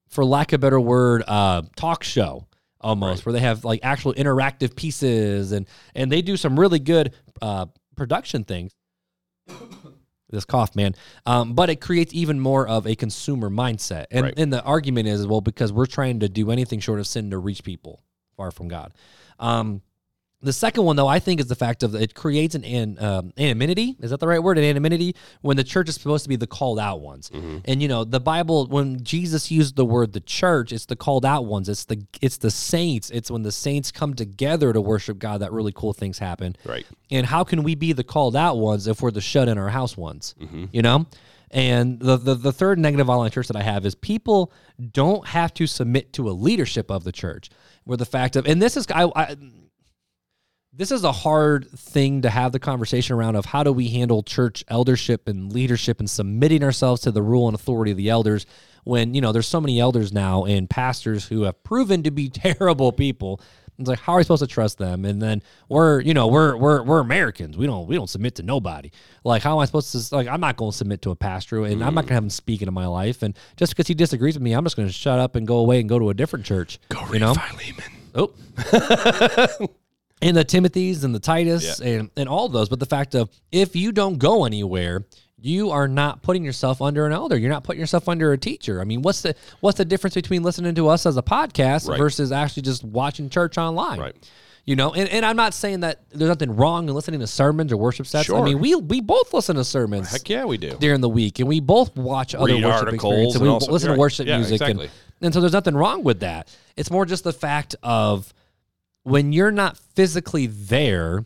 for lack of a better word, uh, talk show almost, where they have like actual interactive pieces and and they do some really good uh, production things. This cough, man. Um, but it creates even more of a consumer mindset. And, Right. and the argument is, well, because we're trying to do anything short of sin to reach people far from God. Um, the second one, though, I think is the fact of it creates an, an um, anonymity. Is that the right word? An anonymity when the church is supposed to be the called out ones. And you know, the Bible, when Jesus used the word the church, it's the called out ones. It's the it's the saints. It's when the saints come together to worship God that really cool things happen. Right. And how can we be the called out ones if we're the shut in our house ones? You know? And the, the the third negative online church that I have is people don't have to submit to a leadership of the church. Where the fact of and this is I, I this is a hard thing to have the conversation around of how do we handle church eldership and leadership and submitting ourselves to the rule and authority of the elders when you know there's so many elders now and pastors who have proven to be terrible people. It's like how are we supposed to trust them? And then we're you know we're we're we're americans. We don't we don't submit to nobody. Like how am i supposed to like i'm not going to submit to a pastor and i'm not mm. going to have him speak into my life. And just because he disagrees with me i'm just going to shut up and go away and go to a different church Go you read know Philemon. Oh. and the Timothys and the Titus and, and all those. But the fact of if you don't go anywhere, you are not putting yourself under an elder. You're not putting yourself under a teacher. I mean, what's the what's the difference between listening to us as a podcast Right. versus actually just watching church online? Right. You know, and, and I'm not saying that there's nothing wrong in listening to sermons or worship sets. I mean, we we both listen to sermons Heck yeah, we do. during the week, and we both watch other Read worship experiences. and We also- listen to worship Yeah, music, exactly. and, and so there's nothing wrong with that. It's more just the fact of when you're not physically there,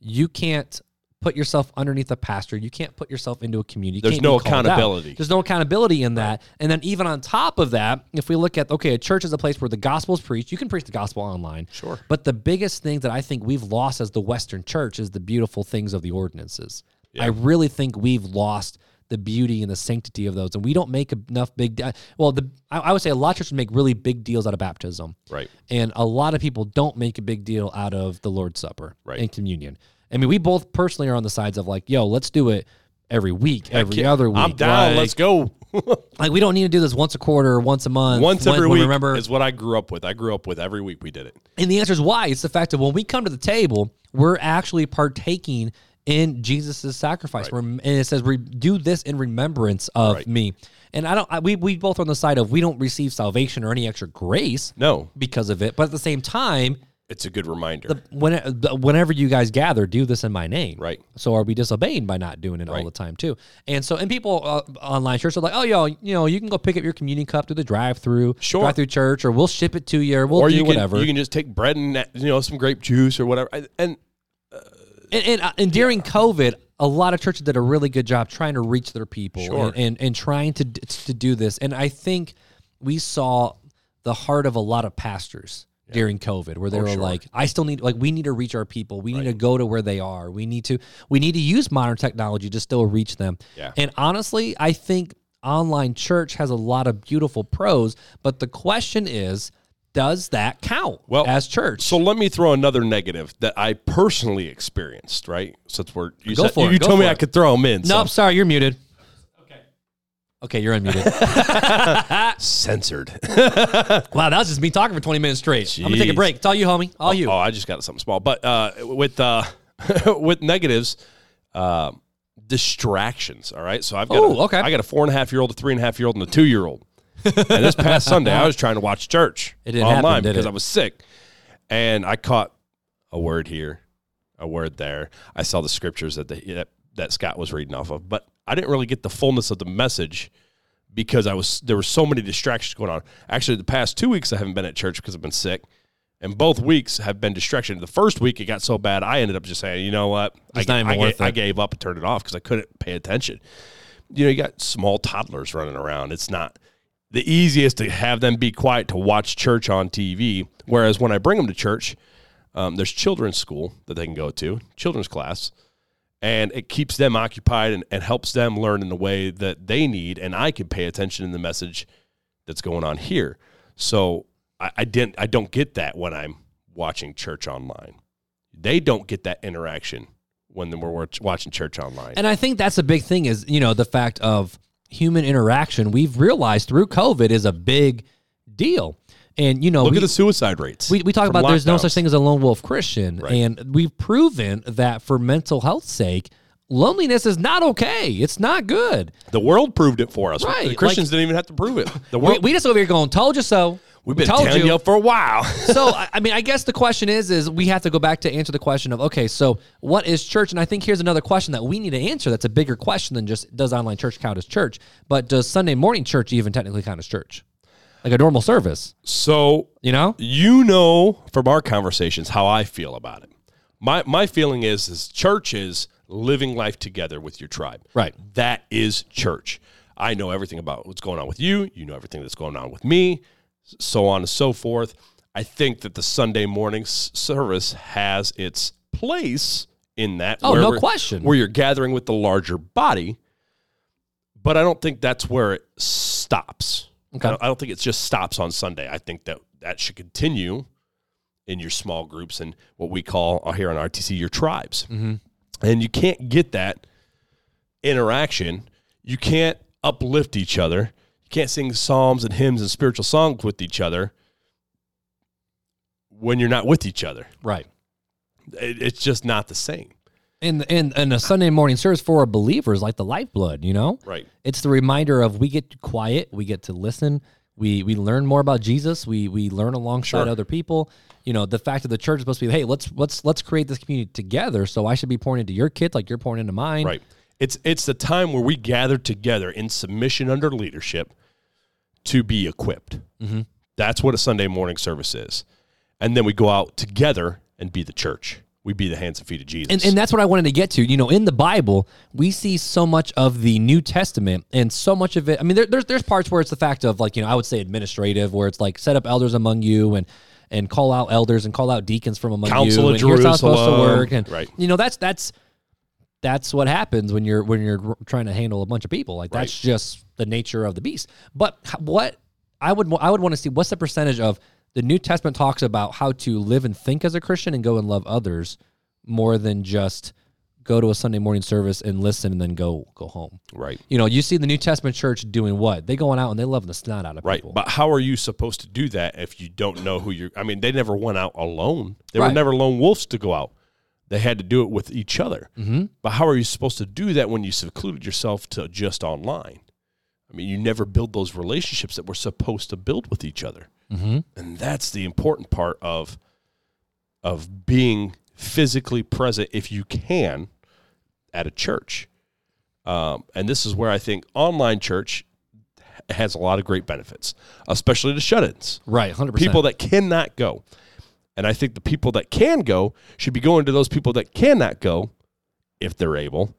you can't put yourself underneath a pastor. You can't put yourself into a community. You There's no called out. accountability. There's no accountability in that. And then even on top of that, if we look at okay, a church is a place where the gospel is preached. You can preach the gospel online. Sure. But the biggest thing that I think we've lost as the Western church is the beautiful things of the ordinances. I really think we've lost the beauty and the sanctity of those, and we don't make enough big. De- well, the I, I would say a lot of churches make really big deals out of baptism, Right. and a lot of people don't make a big deal out of the Lord's Supper Right. and communion. I mean, we both personally are on the sides of like, yo, let's do it every week, every Yeah, other week. I'm down. Like- Let's go. Like, we don't need to do this once a quarter once a month. Once when- every week Remember, is what I grew up with. I grew up with every week we did it. And the answer is why. It's the fact that when we come to the table, we're actually partaking in Jesus' sacrifice. Rem- And it says, "Re- do this in remembrance of Right. me. And I don't, I, we, we both are on the side of we don't receive salvation or any extra grace No, because of it. But at the same time, it's a good reminder. the, when, the, whenever you guys gather, do this in my name. Right. So are we disobeying by not doing it all the time too? And so, and people uh, online church are like, oh, yo, you know, you can go pick up your communion cup through the drive-through, Sure. drive-through church, or we'll ship it to you, or we'll or do you can whatever. you can just take bread and you know some grape juice or whatever. And- And And and, uh, and during COVID, a lot of churches did a really good job trying to reach their people Sure. and, and and trying to to do this. And I think we saw the heart of a lot of pastors during COVID, where they Oh, were sure. like, "I still need like we need to reach our people. We need to go to where they are. We need to we need to use modern technology to still reach them." Yeah. And honestly, I think online church has a lot of beautiful pros, but the question is. Does that count Well, as church? so let me throw another negative that I personally experienced. Right, since we're you, Go said, for it, you go told me for I could throw them in. so- nope, sorry, you're muted. Okay. Okay, you're unmuted. censored. Wow, that was just me talking for 20 minutes straight. I'm gonna take a break. It's all you, homie. All you. Oh, I just got something small. But uh, with uh, with negatives, uh, distractions. All right. So I've got Ooh, a, okay. I got a four and a half year old, a three and a half year old, and a two year old. And this past Sunday, I was trying to watch church It didn't happen, online did because it? I was sick, and I caught a word here, a word there. I saw the scriptures that the, that, that Scott was reading off of, but I didn't really get the fullness of the message because I was there were so many distractions going on. Actually, the past two weeks I haven't been at church because I've been sick. And both weeks have been distraction. The first week it got so bad, I ended up just saying, you know what, I, It's not even I, worth I it. gave up and turned it off because I couldn't pay attention. You know, you got small toddlers running around. It's not the easiest to have them be quiet to watch church on TV. Whereas when I bring them to church, um, there's children's school that they can go to, children's class, and it keeps them occupied and, and helps them learn in the way that they need. And I can pay attention in the message that's going on here. So I, I didn't, I don't get that when I'm watching church online. They don't get that interaction when we're watch- watching church online. And I think that's a big thing is, you know, the fact of human interaction. We've realized through COVID is a big deal. And, you know, Look we, at the suicide rates. we, we talk about there's no such thing as a lone wolf Christian. Right. And we've proven that for mental health's sake, loneliness is not okay. It's not good. The world proved it for us. Right, The Christians didn't even have to prove it. The We, world, we just over here going, told you so. We've been telling you. for a while. so I I mean, I guess the question is, is we have to go back to answer the question of, okay, so what is church? And I think here's another question that we need to answer. That's a bigger question than just does online church count as church, but does Sunday morning church even technically count as church, like a normal service? so You know, you know from our conversations how I feel about it. My my feeling is is church is living life together with your tribe. Right. That is church. I know everything about what's going on with you. You know everything that's going on with me, so on and so forth. I think that the Sunday morning s- service has its place in that. Oh, no question. Where you're gathering with the larger body, but I don't think that's where it stops. Okay. I don't, I don't think it just stops on Sunday. I think that that should continue in your small groups and what we call uh, here on RTC your tribes. Mm-hmm. And you can't get that interaction. You can't uplift each other. Can't sing psalms and hymns and spiritual songs with each other when you're not with each other. right. It, it's just not the same. And and and a Sunday morning service for a believer is like the lifeblood. You know, Right. it's the reminder of we get quiet, we get to listen, we we learn more about Jesus, we we learn alongside Sure. other people. You know, the fact that the church is supposed to be, hey, let's let's let's create this community together. So I should be pouring into your kids like you're pouring into mine. Right. It's it's the time where we gather together in submission under leadership to be equipped. Mhm. That's what a Sunday morning service is, and then we go out together and be the church. We be the hands and feet of Jesus. And, and that's what I wanted to get to. You know, in the Bible, we see so much of the New Testament and so much of it. I mean, there, there's there's parts where it's the fact of like you know I would say administrative, where it's like set up elders among you and and call out elders and call out deacons from among Council you. of and here's how it's supposed to Jerusalem. work. And Right. you know that's that's that's what happens when you're when you're trying to handle a bunch of people. Like that's just the nature of the beast. But what I would I would want to see what's the percentage of the New Testament talks about how to live and think as a Christian and go and love others more than just go to a Sunday morning service and listen and then go go home. right. You know, you see the New Testament church doing what? They going out and they love the snot out of Right. people. But how are you supposed to do that if you don't know who you're? I mean, they never went out alone. They Right. were never lone wolves to go out. They had to do it with each other. mm-hmm. But how are you supposed to do that when you secluded yourself to just online? I mean, you never build those relationships that we're supposed to build with each other. Mm-hmm. And that's the important part of of being physically present if you can at a church. Um, and this is where I think online church has a lot of great benefits, especially to shut-ins Right, 100%. people that cannot go. And I think the people that can go should be going to those people that cannot go, if they're able,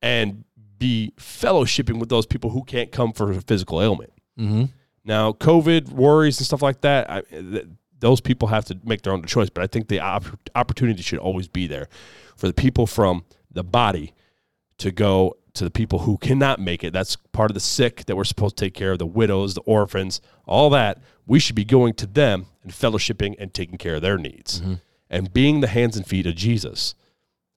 and be fellowshipping with those people who can't come for a physical ailment. Mm-hmm. Now, COVID worries and stuff like that, I, th- those people have to make their own choice. But I think the opp- opportunity should always be there for the people from the body to go to the people who cannot make it. That's part of the sick that we're supposed to take care of, the widows, the orphans, all that. We should be going to them and fellowshipping and taking care of their needs mm-hmm. and being the hands and feet of Jesus.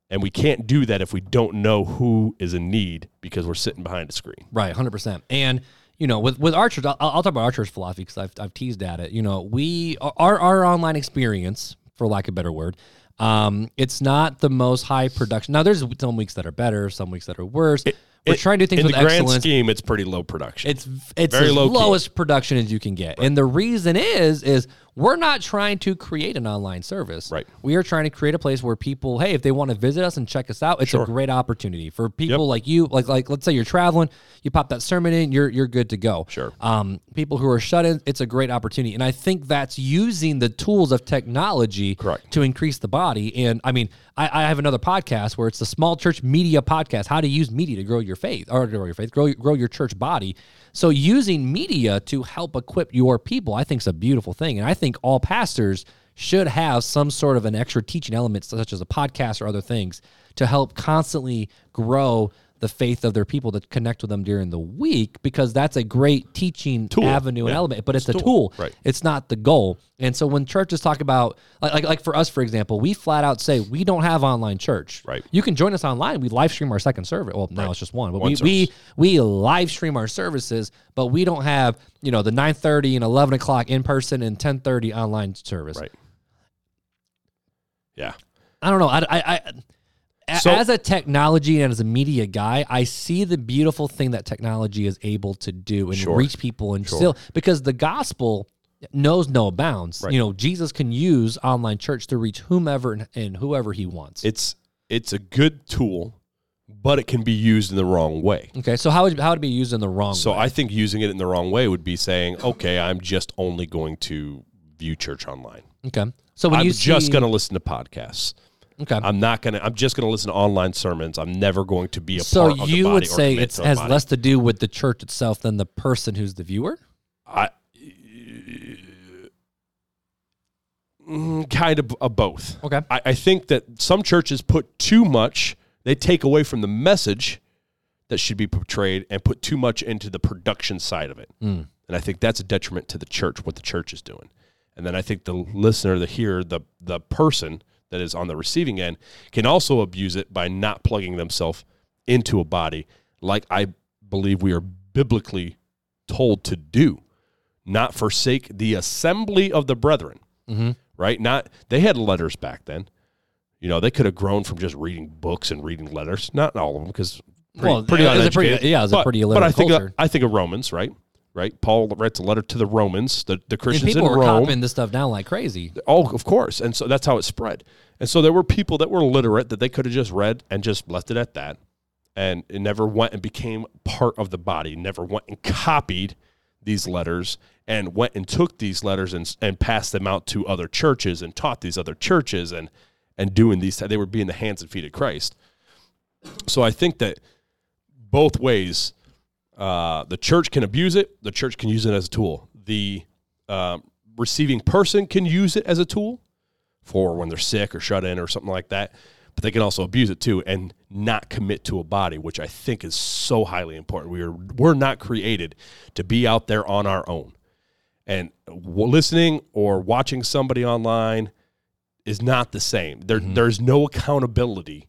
And we can't do that if we don't know who is in need because we're sitting behind a screen. Right, hundred percent. And you know, with with church, I'll, I'll talk about archers philosophy because I've I've teased at it. You know, we our our online experience, for lack of a better word, um, it's not the most high production. Now, there's some weeks that are better, some weeks that are worse. We're It- trying to do things in with the grand excellence. scheme, it's pretty low production. It's it's Very as low key. lowest production as you can get, and the reason is is we're not trying to create an online service. Right. We are trying to create a place where people, hey, if they want to visit us and check us out, it's a great opportunity for people like you. Like, like let's say you're traveling, you pop that sermon in, you're you're good to go. Sure. Um, people who are shut in, it's a great opportunity, and I think that's using the tools of technology Correct. to increase the body. And I mean, I, I have another podcast where it's the Small Church Media Podcast: How to Use Media to Grow Your Faith or grow your faith, grow grow your church body. So using media to help equip your people, I think is a beautiful thing, and I think all pastors should have some sort of an extra teaching element, such as a podcast or other things, to help constantly grow the faith of their people to connect with them during the week because that's a great teaching avenue and element but it's, It's a tool, tool, right. it's not the goal. And so when churches talk about like, like like for us for example we flat out say we don't have online church. Right. you can join us online. We live stream our second service. Well now it's just one but One we, we we live stream our services but we don't have you know the 9.30 and 11 o'clock in person and 10.30 online service. Right. Yeah. I don't know. I, I, I So- as a technology and as a media guy, I see the beautiful thing that technology is able to do and Sure. reach people and still because the gospel knows no bounds. Right. You know, Jesus can use online church to reach whomever and, and whoever he wants. It's it's a good tool, but it can be used in the wrong way. okay, so how would how would it be used in the wrong way? So way? I think using it in the wrong way would be saying, okay, I'm just only going to view church online. okay, so when I'm you just see- going to listen to podcasts. Okay. I'm not going to. I'm just going to listen to online sermons. I'm never going to be a so part of the you body would say it has less to do with the church itself than the person who's the viewer. I, Mm, kind of a both. Okay. I, I think that some churches put too much. They take away from the message that should be portrayed and put too much into the production side of it. Mm. And I think that's a detriment to the church, what the church is doing. And then I think the listener, the hearer, the the person that is on the receiving end can also abuse it by not plugging themselves into a body, like I believe we are biblically told to do. Not forsake the assembly of the brethren. Mhm. Right? Not they had letters back then. You know, they could have grown from just reading books and reading letters. Not all of them, because pretty, Well, pretty it was a pretty- yeah, it was a but, pretty But I think culture. I think of Romans, right? Right. Paul writes a letter to the Romans, the, the And Christians people in were Rome. copying this stuff down like crazy. Oh, of course. And so that's how it spread. And so there were people that were literate that they could have just read and just left it at that. And it never went and became part of the body, never went and copied these letters and went and took these letters and, and passed them out to other churches and taught these other churches and, and doing these. They were being the hands and feet of Christ. So I think that both ways, uh, the church can abuse it, the church can use it as a tool. The um, receiving person can use it as a tool for when they're sick or shut in or something like that. But they can also abuse it too and not commit to a body, which I think is so highly important. We are we're not created to be out there on our own, and w- listening or watching somebody online is not the same. There, there's no accountability,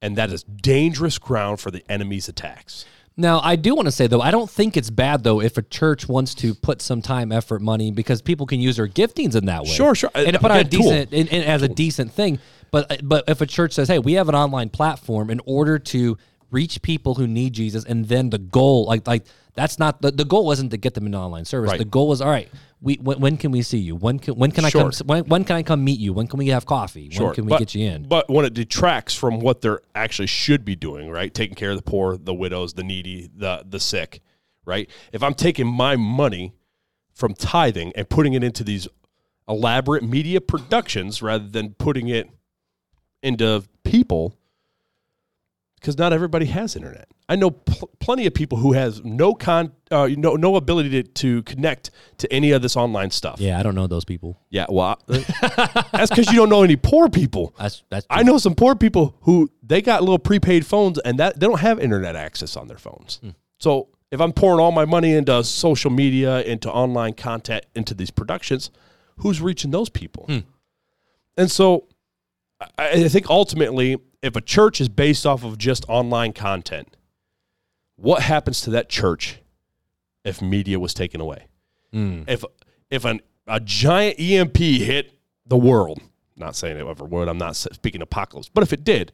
and that is dangerous ground for the enemy's attacks. Now, I do want to say though, I don't think it's bad though if a church wants to put some time, effort, money because people can use their giftings in that way. Sure, sure. and to uh, put out a decent and, and as a decent thing. But uh, but if a church says, "Hey, we have an online platform in order to reach people who need Jesus," and then the goal, like like that's not the, the goal wasn't to get them into online service. Right. The goal was, all right, we when, when can we see you? When can when can I come? When, when can I come meet you? When can we have coffee? When can we but, get you in? But when it detracts from what they're actually should be doing, right? Taking care of the poor, the widows, the needy, the the sick, right? If I'm taking my money from tithing and putting it into these elaborate media productions rather than putting it into people, because not everybody has internet. I know pl- plenty of people who has no con, uh, no no ability to, to connect to any of this online stuff. yeah, I don't know those people. Yeah, well, I- uh, that's because you don't know any poor people. That's that's. I know some poor people who they got little prepaid phones and that they don't have internet access on their phones. Hmm. So if I'm pouring all my money into social media, into online content, into these productions, who's reaching those people? Hmm. And so I, I think ultimately, if a church is based off of just online content, what happens to that church if media was taken away? Mm. If if an, a giant EMP hit the world, not saying it ever would, I'm not speaking apocalypse, but if it did,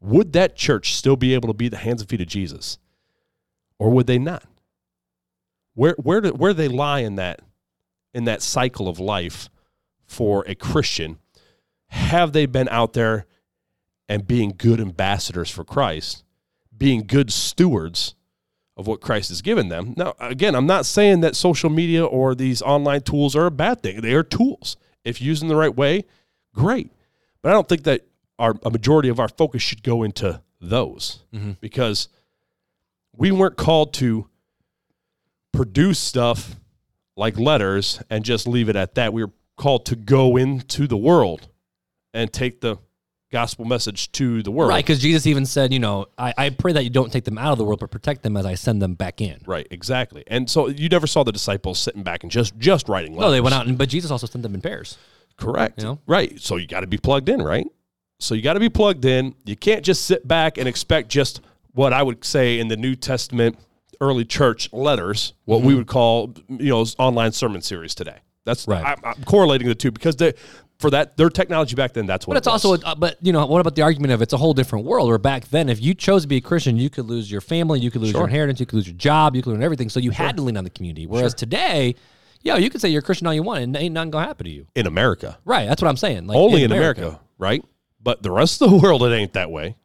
would that church still be able to be the hands and feet of Jesus, or would they not? Where where do, where do they lie in that in that cycle of life for a Christian, have they been out there and being good ambassadors for Christ, being good stewards of what Christ has given them? Now, again, I'm not saying that social media or these online tools are a bad thing. They are tools. If used in the right way, great. But I don't think that our a majority of our focus should go into those mm-hmm. because we weren't called to produce stuff like letters and just leave it at that. We were called to go into the world and take the gospel message to the world. Right, because Jesus even said, you know, I, I pray that you don't take them out of the world, but protect them as I send them back in. Right, exactly. And so you never saw the disciples sitting back and just just writing letters. No, they went out, and but Jesus also sent them in pairs. Correct. You know? Right. So you got to be plugged in, right? So you got to be plugged in. You can't just sit back and expect just what I would say in the New Testament early church letters, what Mm-hmm. we would call, you know, online sermon series today. That's Right. I'm, I'm correlating the two because they, for that their technology back then, that's what. But it's it was. also, a, but you know, what about the argument of it's a whole different world? Where back then, if you chose to be a Christian, you could lose your family, you could lose your inheritance, you could lose your job, you could lose everything. So you had to lean on the community. Whereas today, yo, you can say you're a Christian all you want, and ain't nothing gonna happen to you. in America, Right. That's what I'm saying. Like only in America. right? But the rest of the world, it ain't that way,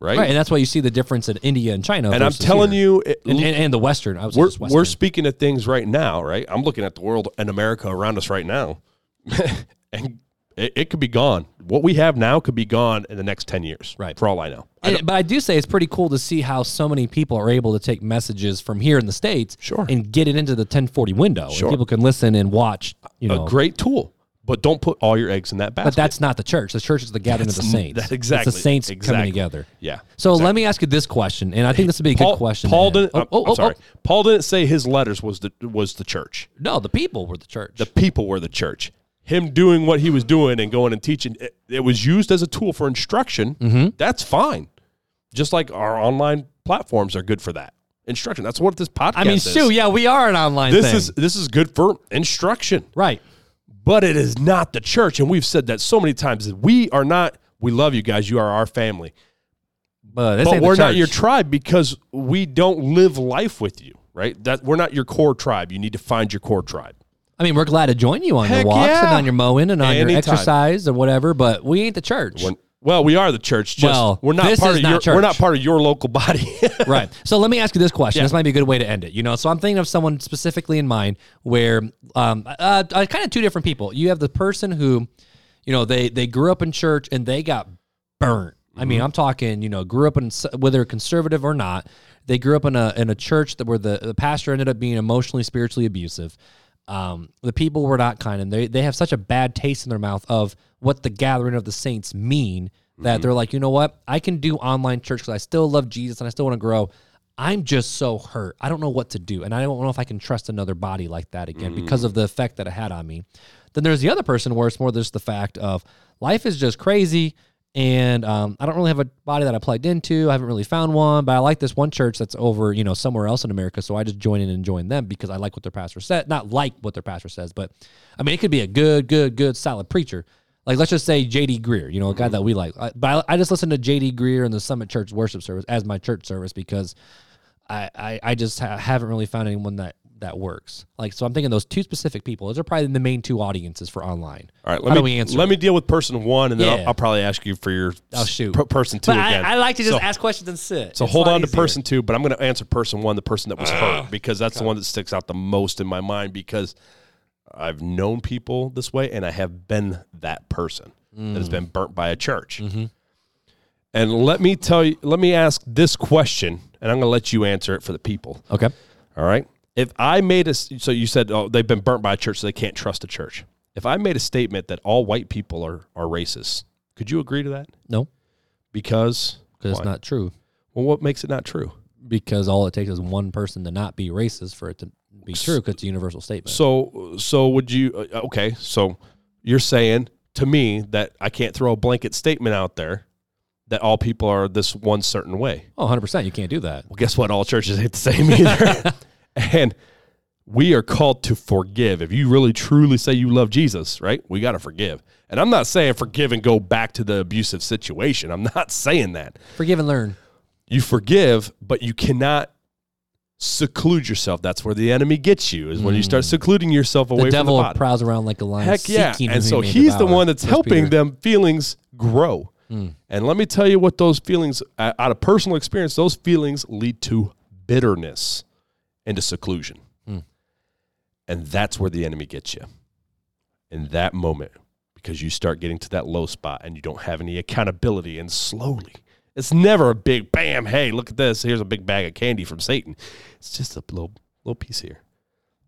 right? Right, and that's why you see the difference in India and China. and I'm telling here. you, it, and, and, and the Western. I was we're, Western. we're speaking of things right now, right? I'm looking at the world and America around us right now, and it, it could be gone. What we have now could be gone in the next ten years, Right. For all I know, I but I do say it's pretty cool to see how so many people are able to take messages from here in the states, Sure. and get it into the 10/40 window, Sure. and people can listen and watch. You know, a great tool, but don't put all your eggs in that basket. but that's not the church. The church is the gathering of the saints. that- exactly. it's the saints Exactly. coming together. yeah. So let me ask you this question, and I think this would be a Paul, good question. Paul didn't. Oh, oh, I'm- oh, sorry. oh. Paul didn't say his letters was the was the church. No, the people were the church. The people were the church. Him doing what he was doing and going and teaching, it, it was used as a tool for instruction. Mm-hmm. That's fine. Just like our online platforms are good for that instruction. That's what this podcast I mean, is. shoot, yeah, we are an online. this thing. is this is good for instruction, right. but it is not the church. And we've said that so many times that we are not. We love you guys. You are our family, But, but we're not your tribe because we don't live life with you. Right? That we're not your core tribe. You need to find your core tribe. I mean, we're glad to join you on Heck your walks yeah. and on your mowing and on your exercise or whatever. But we ain't the church. When, well, we are the church. Just Well, we're not this part is of not your. We're not part of your local body. right. So let me ask you this question. Yeah. This might be a good way to end it. You know, so I'm thinking of someone specifically in mind where, um, uh, uh, kind of two different people. You have the person who, you know, they they grew up in church and they got burnt. I mean, I'm talking, you know, grew up in whether conservative or not. They grew up in a in a church that where the, the pastor ended up being emotionally, spiritually abusive. Um, the people were not kind, and they they have such a bad taste in their mouth of what the gathering of the saints mean that they're like, you know what, I can do online church because I still love Jesus and I still want to grow. I'm just so hurt. I don't know what to do, and I don't know if I can trust another body like that again because of the effect that it had on me. Then there's the other person where it's more just the fact of life is just crazy, and um, I don't really have a body that I plugged into. I haven't really found one, but I like this one church that's over, you know, somewhere else in America. So I just join in and join them because I like what their pastor said. Not like what their pastor says, but I mean, it could be a good, good, good, solid preacher. Like let's just say J.D. Greear, you know, a guy that we like. I, but I, I just listen to J.D. Greear in the Summit Church worship service as my church service because I, I, I just ha- haven't really found anyone that that works. Like, so I'm thinking those two specific people. Those are probably the main two audiences for online. All right, How let do me we answer let me deal with person one, and then Yeah. I'll, I'll probably ask you for your Oh, shoot. per- person two But I, again. I like to just So- ask questions and sit. So It's hold on to person two, but I'm going to answer person one, the person that was hurt, ah, because that's the one that sticks out the most in my mind because I've known people this way and I have been that person that has mm. been burnt by a church. Mm-hmm. And let me tell you, let me ask this question, and I'm going to let you answer it for the people. Okay. All right. If I made a, so you said, oh, they've been burnt by a church, so they can't trust a church. If I made a statement that all white people are, are racist, could you agree to that? No, Because, because it's not true. well, what makes it not true? Because all it takes is one person to not be racist for it to be true. Because it's a universal statement. So, so would you? uh, Okay, so you're saying to me that I can't throw a blanket statement out there that all people are this one certain way. oh, 100 percent. You can't do that. Well, guess what? All churches ain't the same either. and we are called to forgive. If you really truly say you love Jesus, right? We got to forgive. And I'm not saying forgive and go back to the abusive situation. I'm not saying that. Forgive and learn. You forgive, but you cannot seclude yourself. That's where the enemy gets you. Is when you start secluding yourself away Mm. The devil from the prowls around like a lion. Heck yeah! And so he he's the one that's helping Peter. Them feelings grow. And let me tell you what those feelings, out of personal experience, those feelings lead to bitterness and to seclusion. Hmm. And that's where the enemy gets you in that moment because you start getting to that low spot and you don't have any accountability. And slowly, it's never a big bam, hey, look at this. Here's a big bag of candy from Satan. It's just a little, little piece here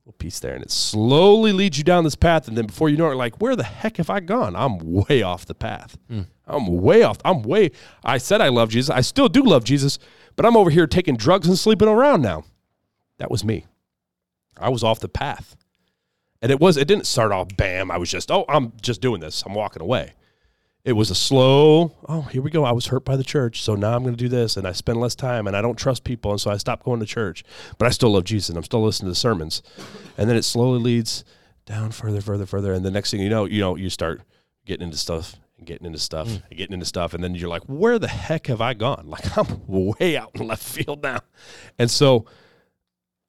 little piece there, and it slowly leads you down this path. And then before you know it, like, where the heck have I gone? I'm way off the path. I'm way off. I'm way. I said I love Jesus. I still do love Jesus, but I'm over here taking drugs and sleeping around now. That was me. I was off the path, and it was. It didn't start off bam. I was just, oh, I'm just doing this. I'm walking away. It was a slow, oh, here we go. I was hurt by the church. So now I'm going to do this. And I spend less time and I don't trust people. And so I stopped going to church. But I still love Jesus and I'm still listening to the sermons. And then it slowly leads down further, further, further. And the next thing you know, you know, you start getting into stuff and getting into stuff mm. and getting into stuff. And then you're like, where the heck have I gone? Like I'm way out in left field now. And so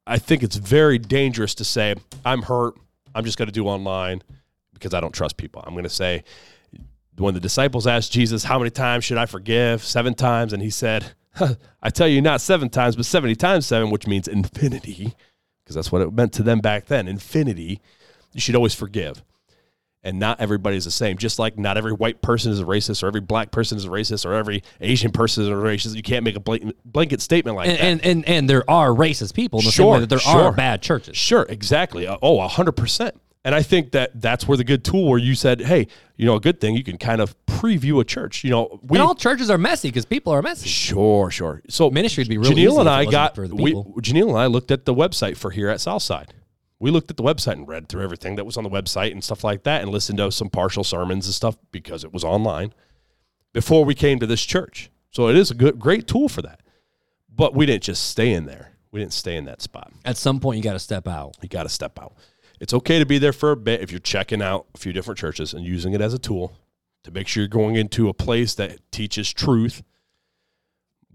I think it's very dangerous to say, I'm hurt. I'm just going to do online because I don't trust people. I'm going to say, when the disciples asked Jesus, How many times should I forgive? Seven times. And he said, I tell you, not seven times, but 70 times seven, which means infinity, because that's what it meant to them back then. Infinity. You should always forgive. And not everybody's the same. Just like not every white person is a racist, or every black person is a racist, or every Asian person is a racist. You can't make a blanket, blanket statement like And, that. and and and there are racist people in the same Sure, way that there sure. are bad churches. Sure, exactly. Uh, oh, hundred percent. And I think that that's where the good tool where you said, hey, you know, a good thing you can kind of preview a church. You know, we and all churches are messy because people are messy. sure, sure. So Ministry would be real easy Janelle and I got for the we. Janelle and I looked at the website for here at Southside. We looked at the website and read through everything that was on the website and stuff like that, and listened to some partial sermons and stuff because it was online before we came to this church. So it is a good, great tool for that. But we didn't just stay in there. We didn't stay in that spot. At some point, you got to step out. You got to step out. It's okay to be there for a bit if you're checking out a few different churches and using it as a tool to make sure you're going into a place that teaches truth.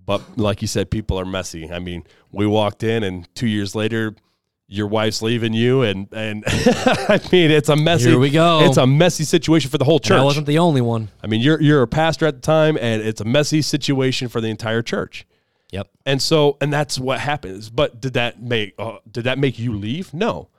But like you said, people are messy. I mean, we walked in and two years later, your wife's leaving you, and and I mean, it's a messy. Here we go. It's a messy situation for the whole And I wasn't the only one. I mean, you're you're a pastor at the time, and it's a messy situation for the entire church. Yep. And so, and that's what happens. But did that make uh, did that make you leave? No,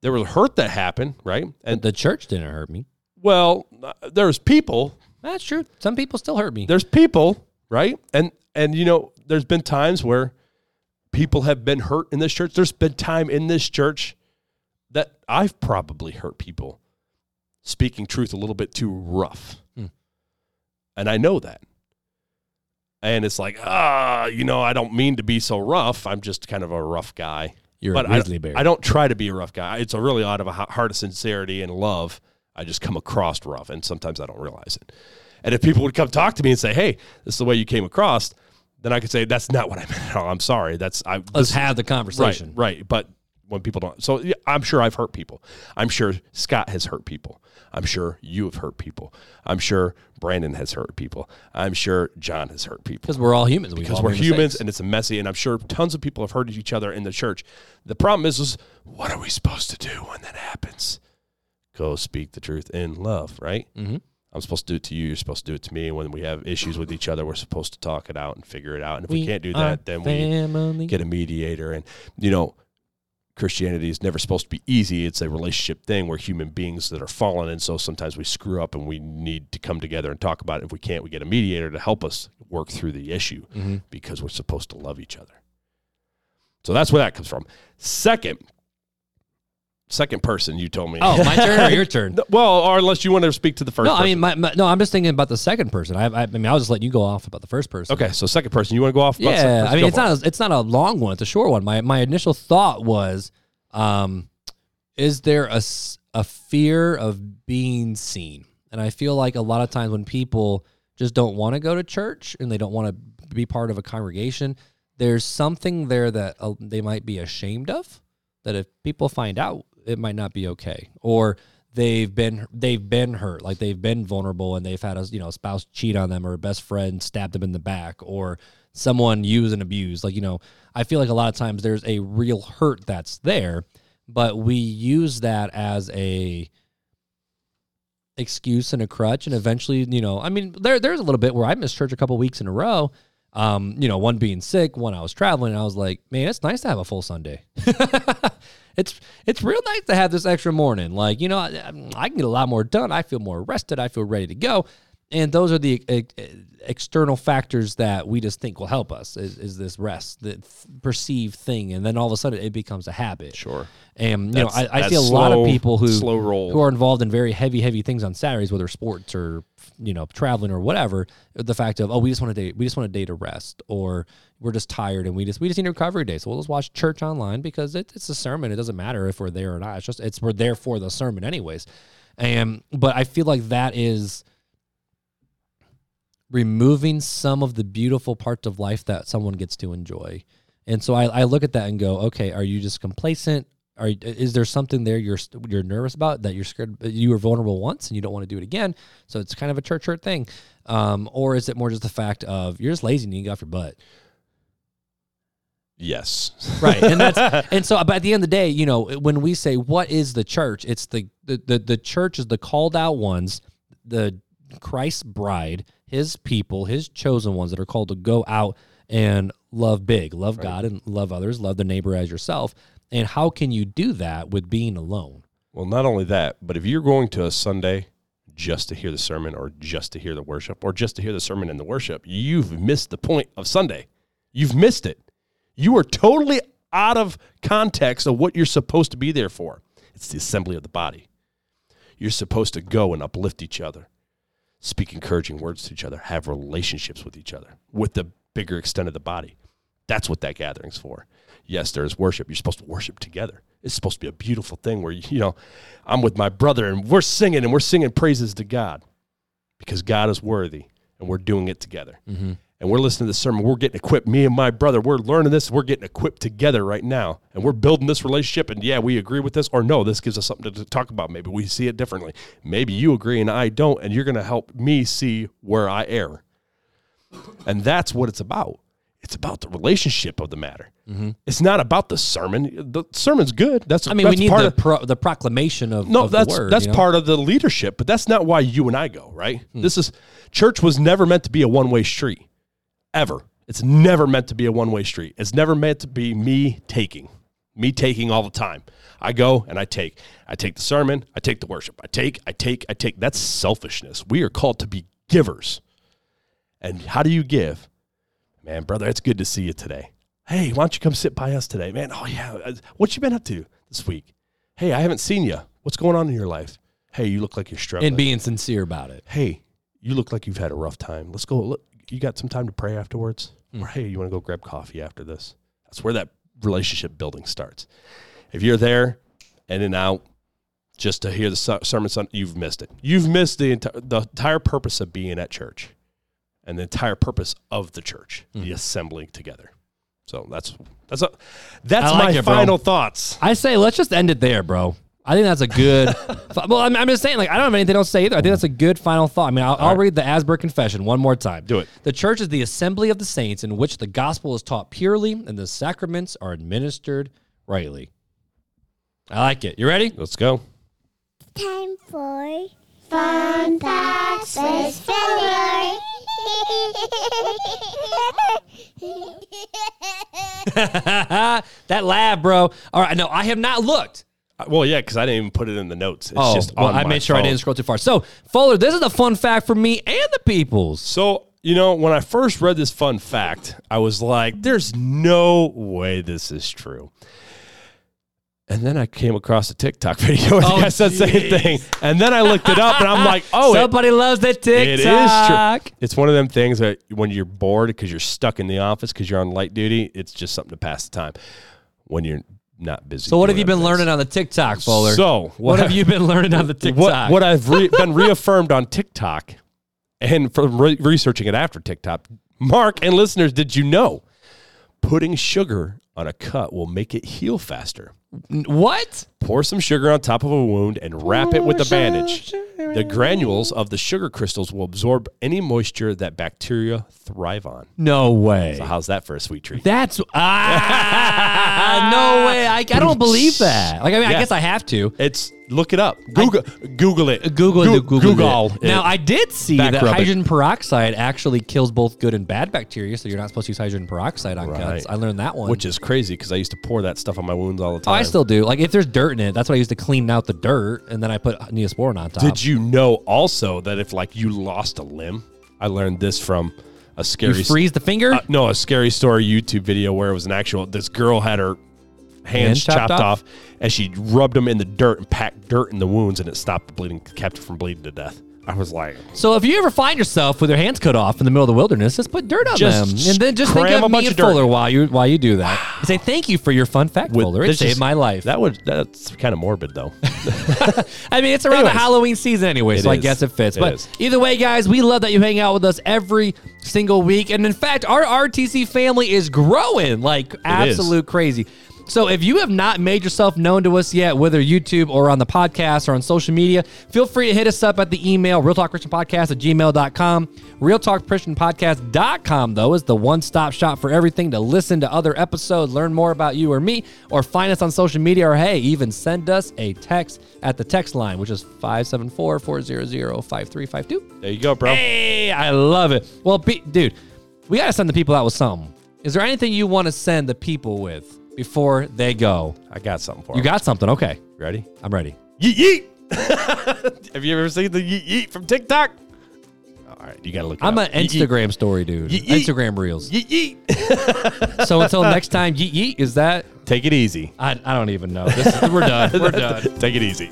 there was hurt that happened, right? And The church didn't hurt me. well, uh, there's people, That's true. Some people still hurt me. there's people, right? And and you know, there's been times where people have been hurt in this church. There's been time in this church that I've probably hurt people speaking truth a little bit too rough, Hmm. and I know that. And it's like, ah, you know, I don't mean to be so rough. I'm just kind of a rough guy. You're but a grizzly I, bear. I don't try to be a rough guy. It's a really out of a heart of sincerity and love. I just come across rough, and sometimes I don't realize it. And if people would come talk to me and say, "Hey, this is the way you came across," then I could say, "That's not what I meant. at all. I'm sorry. That's I." Let's this- have the conversation. right. right. But when people don't, so yeah, I'm sure I've hurt people. I'm sure Scott has hurt people. I'm sure you have hurt people. I'm sure Brandon has hurt people. I'm sure John has hurt people Because we're all humans. Because all we're humans mistakes. and it's a messy and i'm sure tons of people have hurt each other in the church the problem is, is what are we supposed to do when that happens go speak the truth in love right Mhm. I'm supposed to do it to you you're supposed to do it to me. When we have issues with each other we're supposed to talk it out and figure it out. And if we, can't do that then we get a mediator. And you know christianity is never supposed to be easy. It's a relationship thing we're human beings that are fallen. And so sometimes we screw up and we need to come together and talk about it. If we can't we get a mediator to help us work through the issue Mhm. because we're supposed to love each other. So that's where that comes from. Second second person you told me Oh, my turn or your turn? Well or unless you want to speak to the first No, I mean, my, my, no. I'm just thinking about the second person. I, I, I mean, I was just letting you go off about the first person. okay so second person you want to go off about Yeah. I mean, it's not a, it's not a long one. It's a short one. My my initial thought was, um, is there a a fear of being seen? And I feel like a lot of times when people just don't want to go to church and they don't want to be part of a congregation, there's something there that uh, they might be ashamed of. That if people find out, it might not be okay, or they've been they've been hurt, like they've been vulnerable, and they've had a you know a spouse cheat on them, or a best friend stab them in the back, or someone use and abuse Like, you know, I feel like a lot of times there's a real hurt that's there, but we use that as a excuse and a crutch and eventually, you know, I mean, there there's a little bit where I missed church a couple weeks in a row. Um, you know, one being sick, one I was traveling, and I was like, man, it's nice to have a full Sunday. it's it's real nice to have this extra morning. Like, you know, I, I can get a lot more done. I feel more rested. I feel ready to go. And those are the external factors that we just think will help us is, is this rest, the perceived thing. And then all of a sudden it becomes a habit. Sure. And, you That's- know, I, I see a lot of people who, slow roll. who are involved in very heavy, heavy things on Saturdays, whether sports or, you know, traveling or whatever. The fact of, oh, we just want a day, we just want a day to rest or we're just tired and we just, we just need a recovery day. So we'll just watch church online because it, it's a sermon. It doesn't matter if we're there or not. It's just, it's, we're there for the sermon anyways. And, but I feel like that is, removing some of the beautiful parts of life that someone gets to enjoy. And so I, I look at that and go, okay, are you just complacent? Are is there something there you're you're nervous about that you're scared you were vulnerable once and you don't want to do it again? So it's kind of a church hurt thing, um, or is it more just the fact of you're just lazy and you get off your butt? Yes. right and that's and so but at the end of the day you know when we say what is the church it's the the the, the church is the called out ones the christ's bride his people his chosen ones that are called to go out and love big love god and love others love the neighbor as yourself and how can you do that with being alone Well, not only that, but if you're going to a Sunday just to hear the sermon or just to hear the worship or just to hear the sermon and the worship, you've missed the point of Sunday. You've missed it. You are totally out of context of what you're supposed to be there for. It's the assembly of the body. You're supposed to go and uplift each other, speak encouraging words to each other, have relationships with each other, with the bigger extent of the body. That's what that gathering's for. Yes, there's worship. You're supposed to worship together. It's supposed to be a beautiful thing where, you know, I'm with my brother and we're singing and we're singing praises to God because God is worthy and we're doing it together. Mm-hmm. And we're listening to the sermon. We're getting equipped. Me and my brother, we're learning this. We're getting equipped together right now. And we're building this relationship. And yeah, we agree with this, or no, this gives us something to talk about. Maybe we see it differently. Maybe you agree and I don't. And you're going to help me see where I err. And that's what it's about. It's about the relationship of the matter. Mm-hmm. It's not about the sermon. The sermon's good. That's i mean that's we need part the of, pro, the proclamation of, no, of that's the word, that's you know? part of the leadership, but that's not why you and I go, right? Hmm. This is church was never meant to be a one-way street. Ever. It's never meant to be a one-way street. It's never meant to be me taking. Me taking all the time. I go and I take. I take the sermon, I take the worship. I take, I take, I take. That's selfishness. We are called to be givers. And how do you give? Man, brother, it's good to see you today. Hey, why don't you come sit by us today? Man, oh yeah. uh, What you been up to this week? Hey, I haven't seen you. What's going on in your life? Hey, you look like you're struggling. and being sincere about it hey, you look like you've had a rough time. Let's go. Look, you got some time to pray afterwards? Mm. Or hey, you want to go grab coffee after this? That's where that relationship building starts. If you're there, in and out, just to hear the ser- sermon, you've missed it. You've missed the entire the entire purpose of being at church, and the entire purpose of the church, Mm. the assembling together. So that's that's a, that's like my it, final thoughts. I say let's just end it there, bro. I think that's a good. well, I'm, I'm just saying, like, I don't have anything else to say either. I think that's a good final thought. I mean, I'll, I'll right. read the Augsburg Confession one more time. Do it. The church is the assembly of the saints in which the gospel is taught purely and the sacraments are administered rightly. I like it. You ready? Let's go. Time for Fun Facts with Fuller. that laugh, bro. All right. No, I have not looked. Uh, Well, yeah, because I didn't even put it in the notes. It's oh, just well, I my made sure I didn't scroll too far. So, Fuller, this is a fun fact for me and the peoples. So, you know, when I first read this fun fact, I was like, there's no way this is true. And then I came across a TikTok video and Oh, the said the same thing. And then I looked it up and I'm like, oh, it, Somebody loves that TikTok. it is true. It's one of them things that when you're bored because you're stuck in the office because you're on light duty, it's just something to pass the time when you're not busy. So, what have you been things. learning on the TikTok, Fuller? So, what have you been learning on the TikTok? what what I've re- been reaffirmed on TikTok, and from re- researching it after TikTok, Mark and listeners, did you know putting sugar on a cut will make it heal faster? What? Pour some sugar on top of a wound and wrap it with a bandage. The granules of the sugar crystals will absorb any moisture that bacteria thrive on. No way. So how's that for a sweet treat? That's ah, no way. I, I don't believe that. Like I mean, I Yeah. guess I have to. It's look it up. Google Google it. Google Goo- it. Google, Google it. Now, I did see Back that rub it. hydrogen peroxide actually kills both good and bad bacteria, so you're not supposed to use hydrogen peroxide on Right. cuts. I learned that one. which is crazy because I used to pour that stuff on my wounds all the oh, time. I still do. Like if there's dirt in it, that's what I used to clean out the dirt, and then I put neosporin on top. Did you know also that if like you lost a limb, I learned this from a You scary freeze the finger? Uh, no, a scary story YouTube video where it was an actual. This girl had her hands chopped chopped, off? off? and she rubbed them in the dirt and packed dirt in the wounds, and it stopped the bleeding, kept her from bleeding to death. I was like, so if you ever find yourself with your hands cut off in the middle of the wilderness, just put dirt on Just them, and then just think cram of a bunch me and of dirt. Fuller while you while you do that. And say thank you for your fun fact, with- Fuller. It this saved just- my life. That would that's kind of morbid though. I mean, it's around Anyways. the Halloween season anyway, It so I is. guess it fits. It but is. either way, guys, we love that you hang out with us every single week. And in fact, our RTC family is growing like absolute crazy. So if you have not made yourself known to us yet, whether YouTube or on the podcast or on social media, feel free to hit us up at the email, realtalkchristianpodcast at gmail.com. Realtalkchristianpodcast.com, though, is the one-stop shop for everything to listen to other episodes, learn more about you or me, or find us on social media, or hey, even send us a text at the text line, which is 574-400-5352. there you go, bro. Hey, I love it. Well, be, dude, we got to send the people out with something. Is there anything you want to send the people with before they go? I got something for You got something. Okay. ready? I'm ready. Yeet yeet. Have you ever seen the yeet yeet from TikTok? All right, you gotta look. It I'm up. an Yeet, yeet. Instagram story dude. Yeet. Instagram reels. Yeet yeet. So until next time, yeet yeet. Is that? Take it easy. I, I don't even know. This is, we're done. We're done. Take it easy.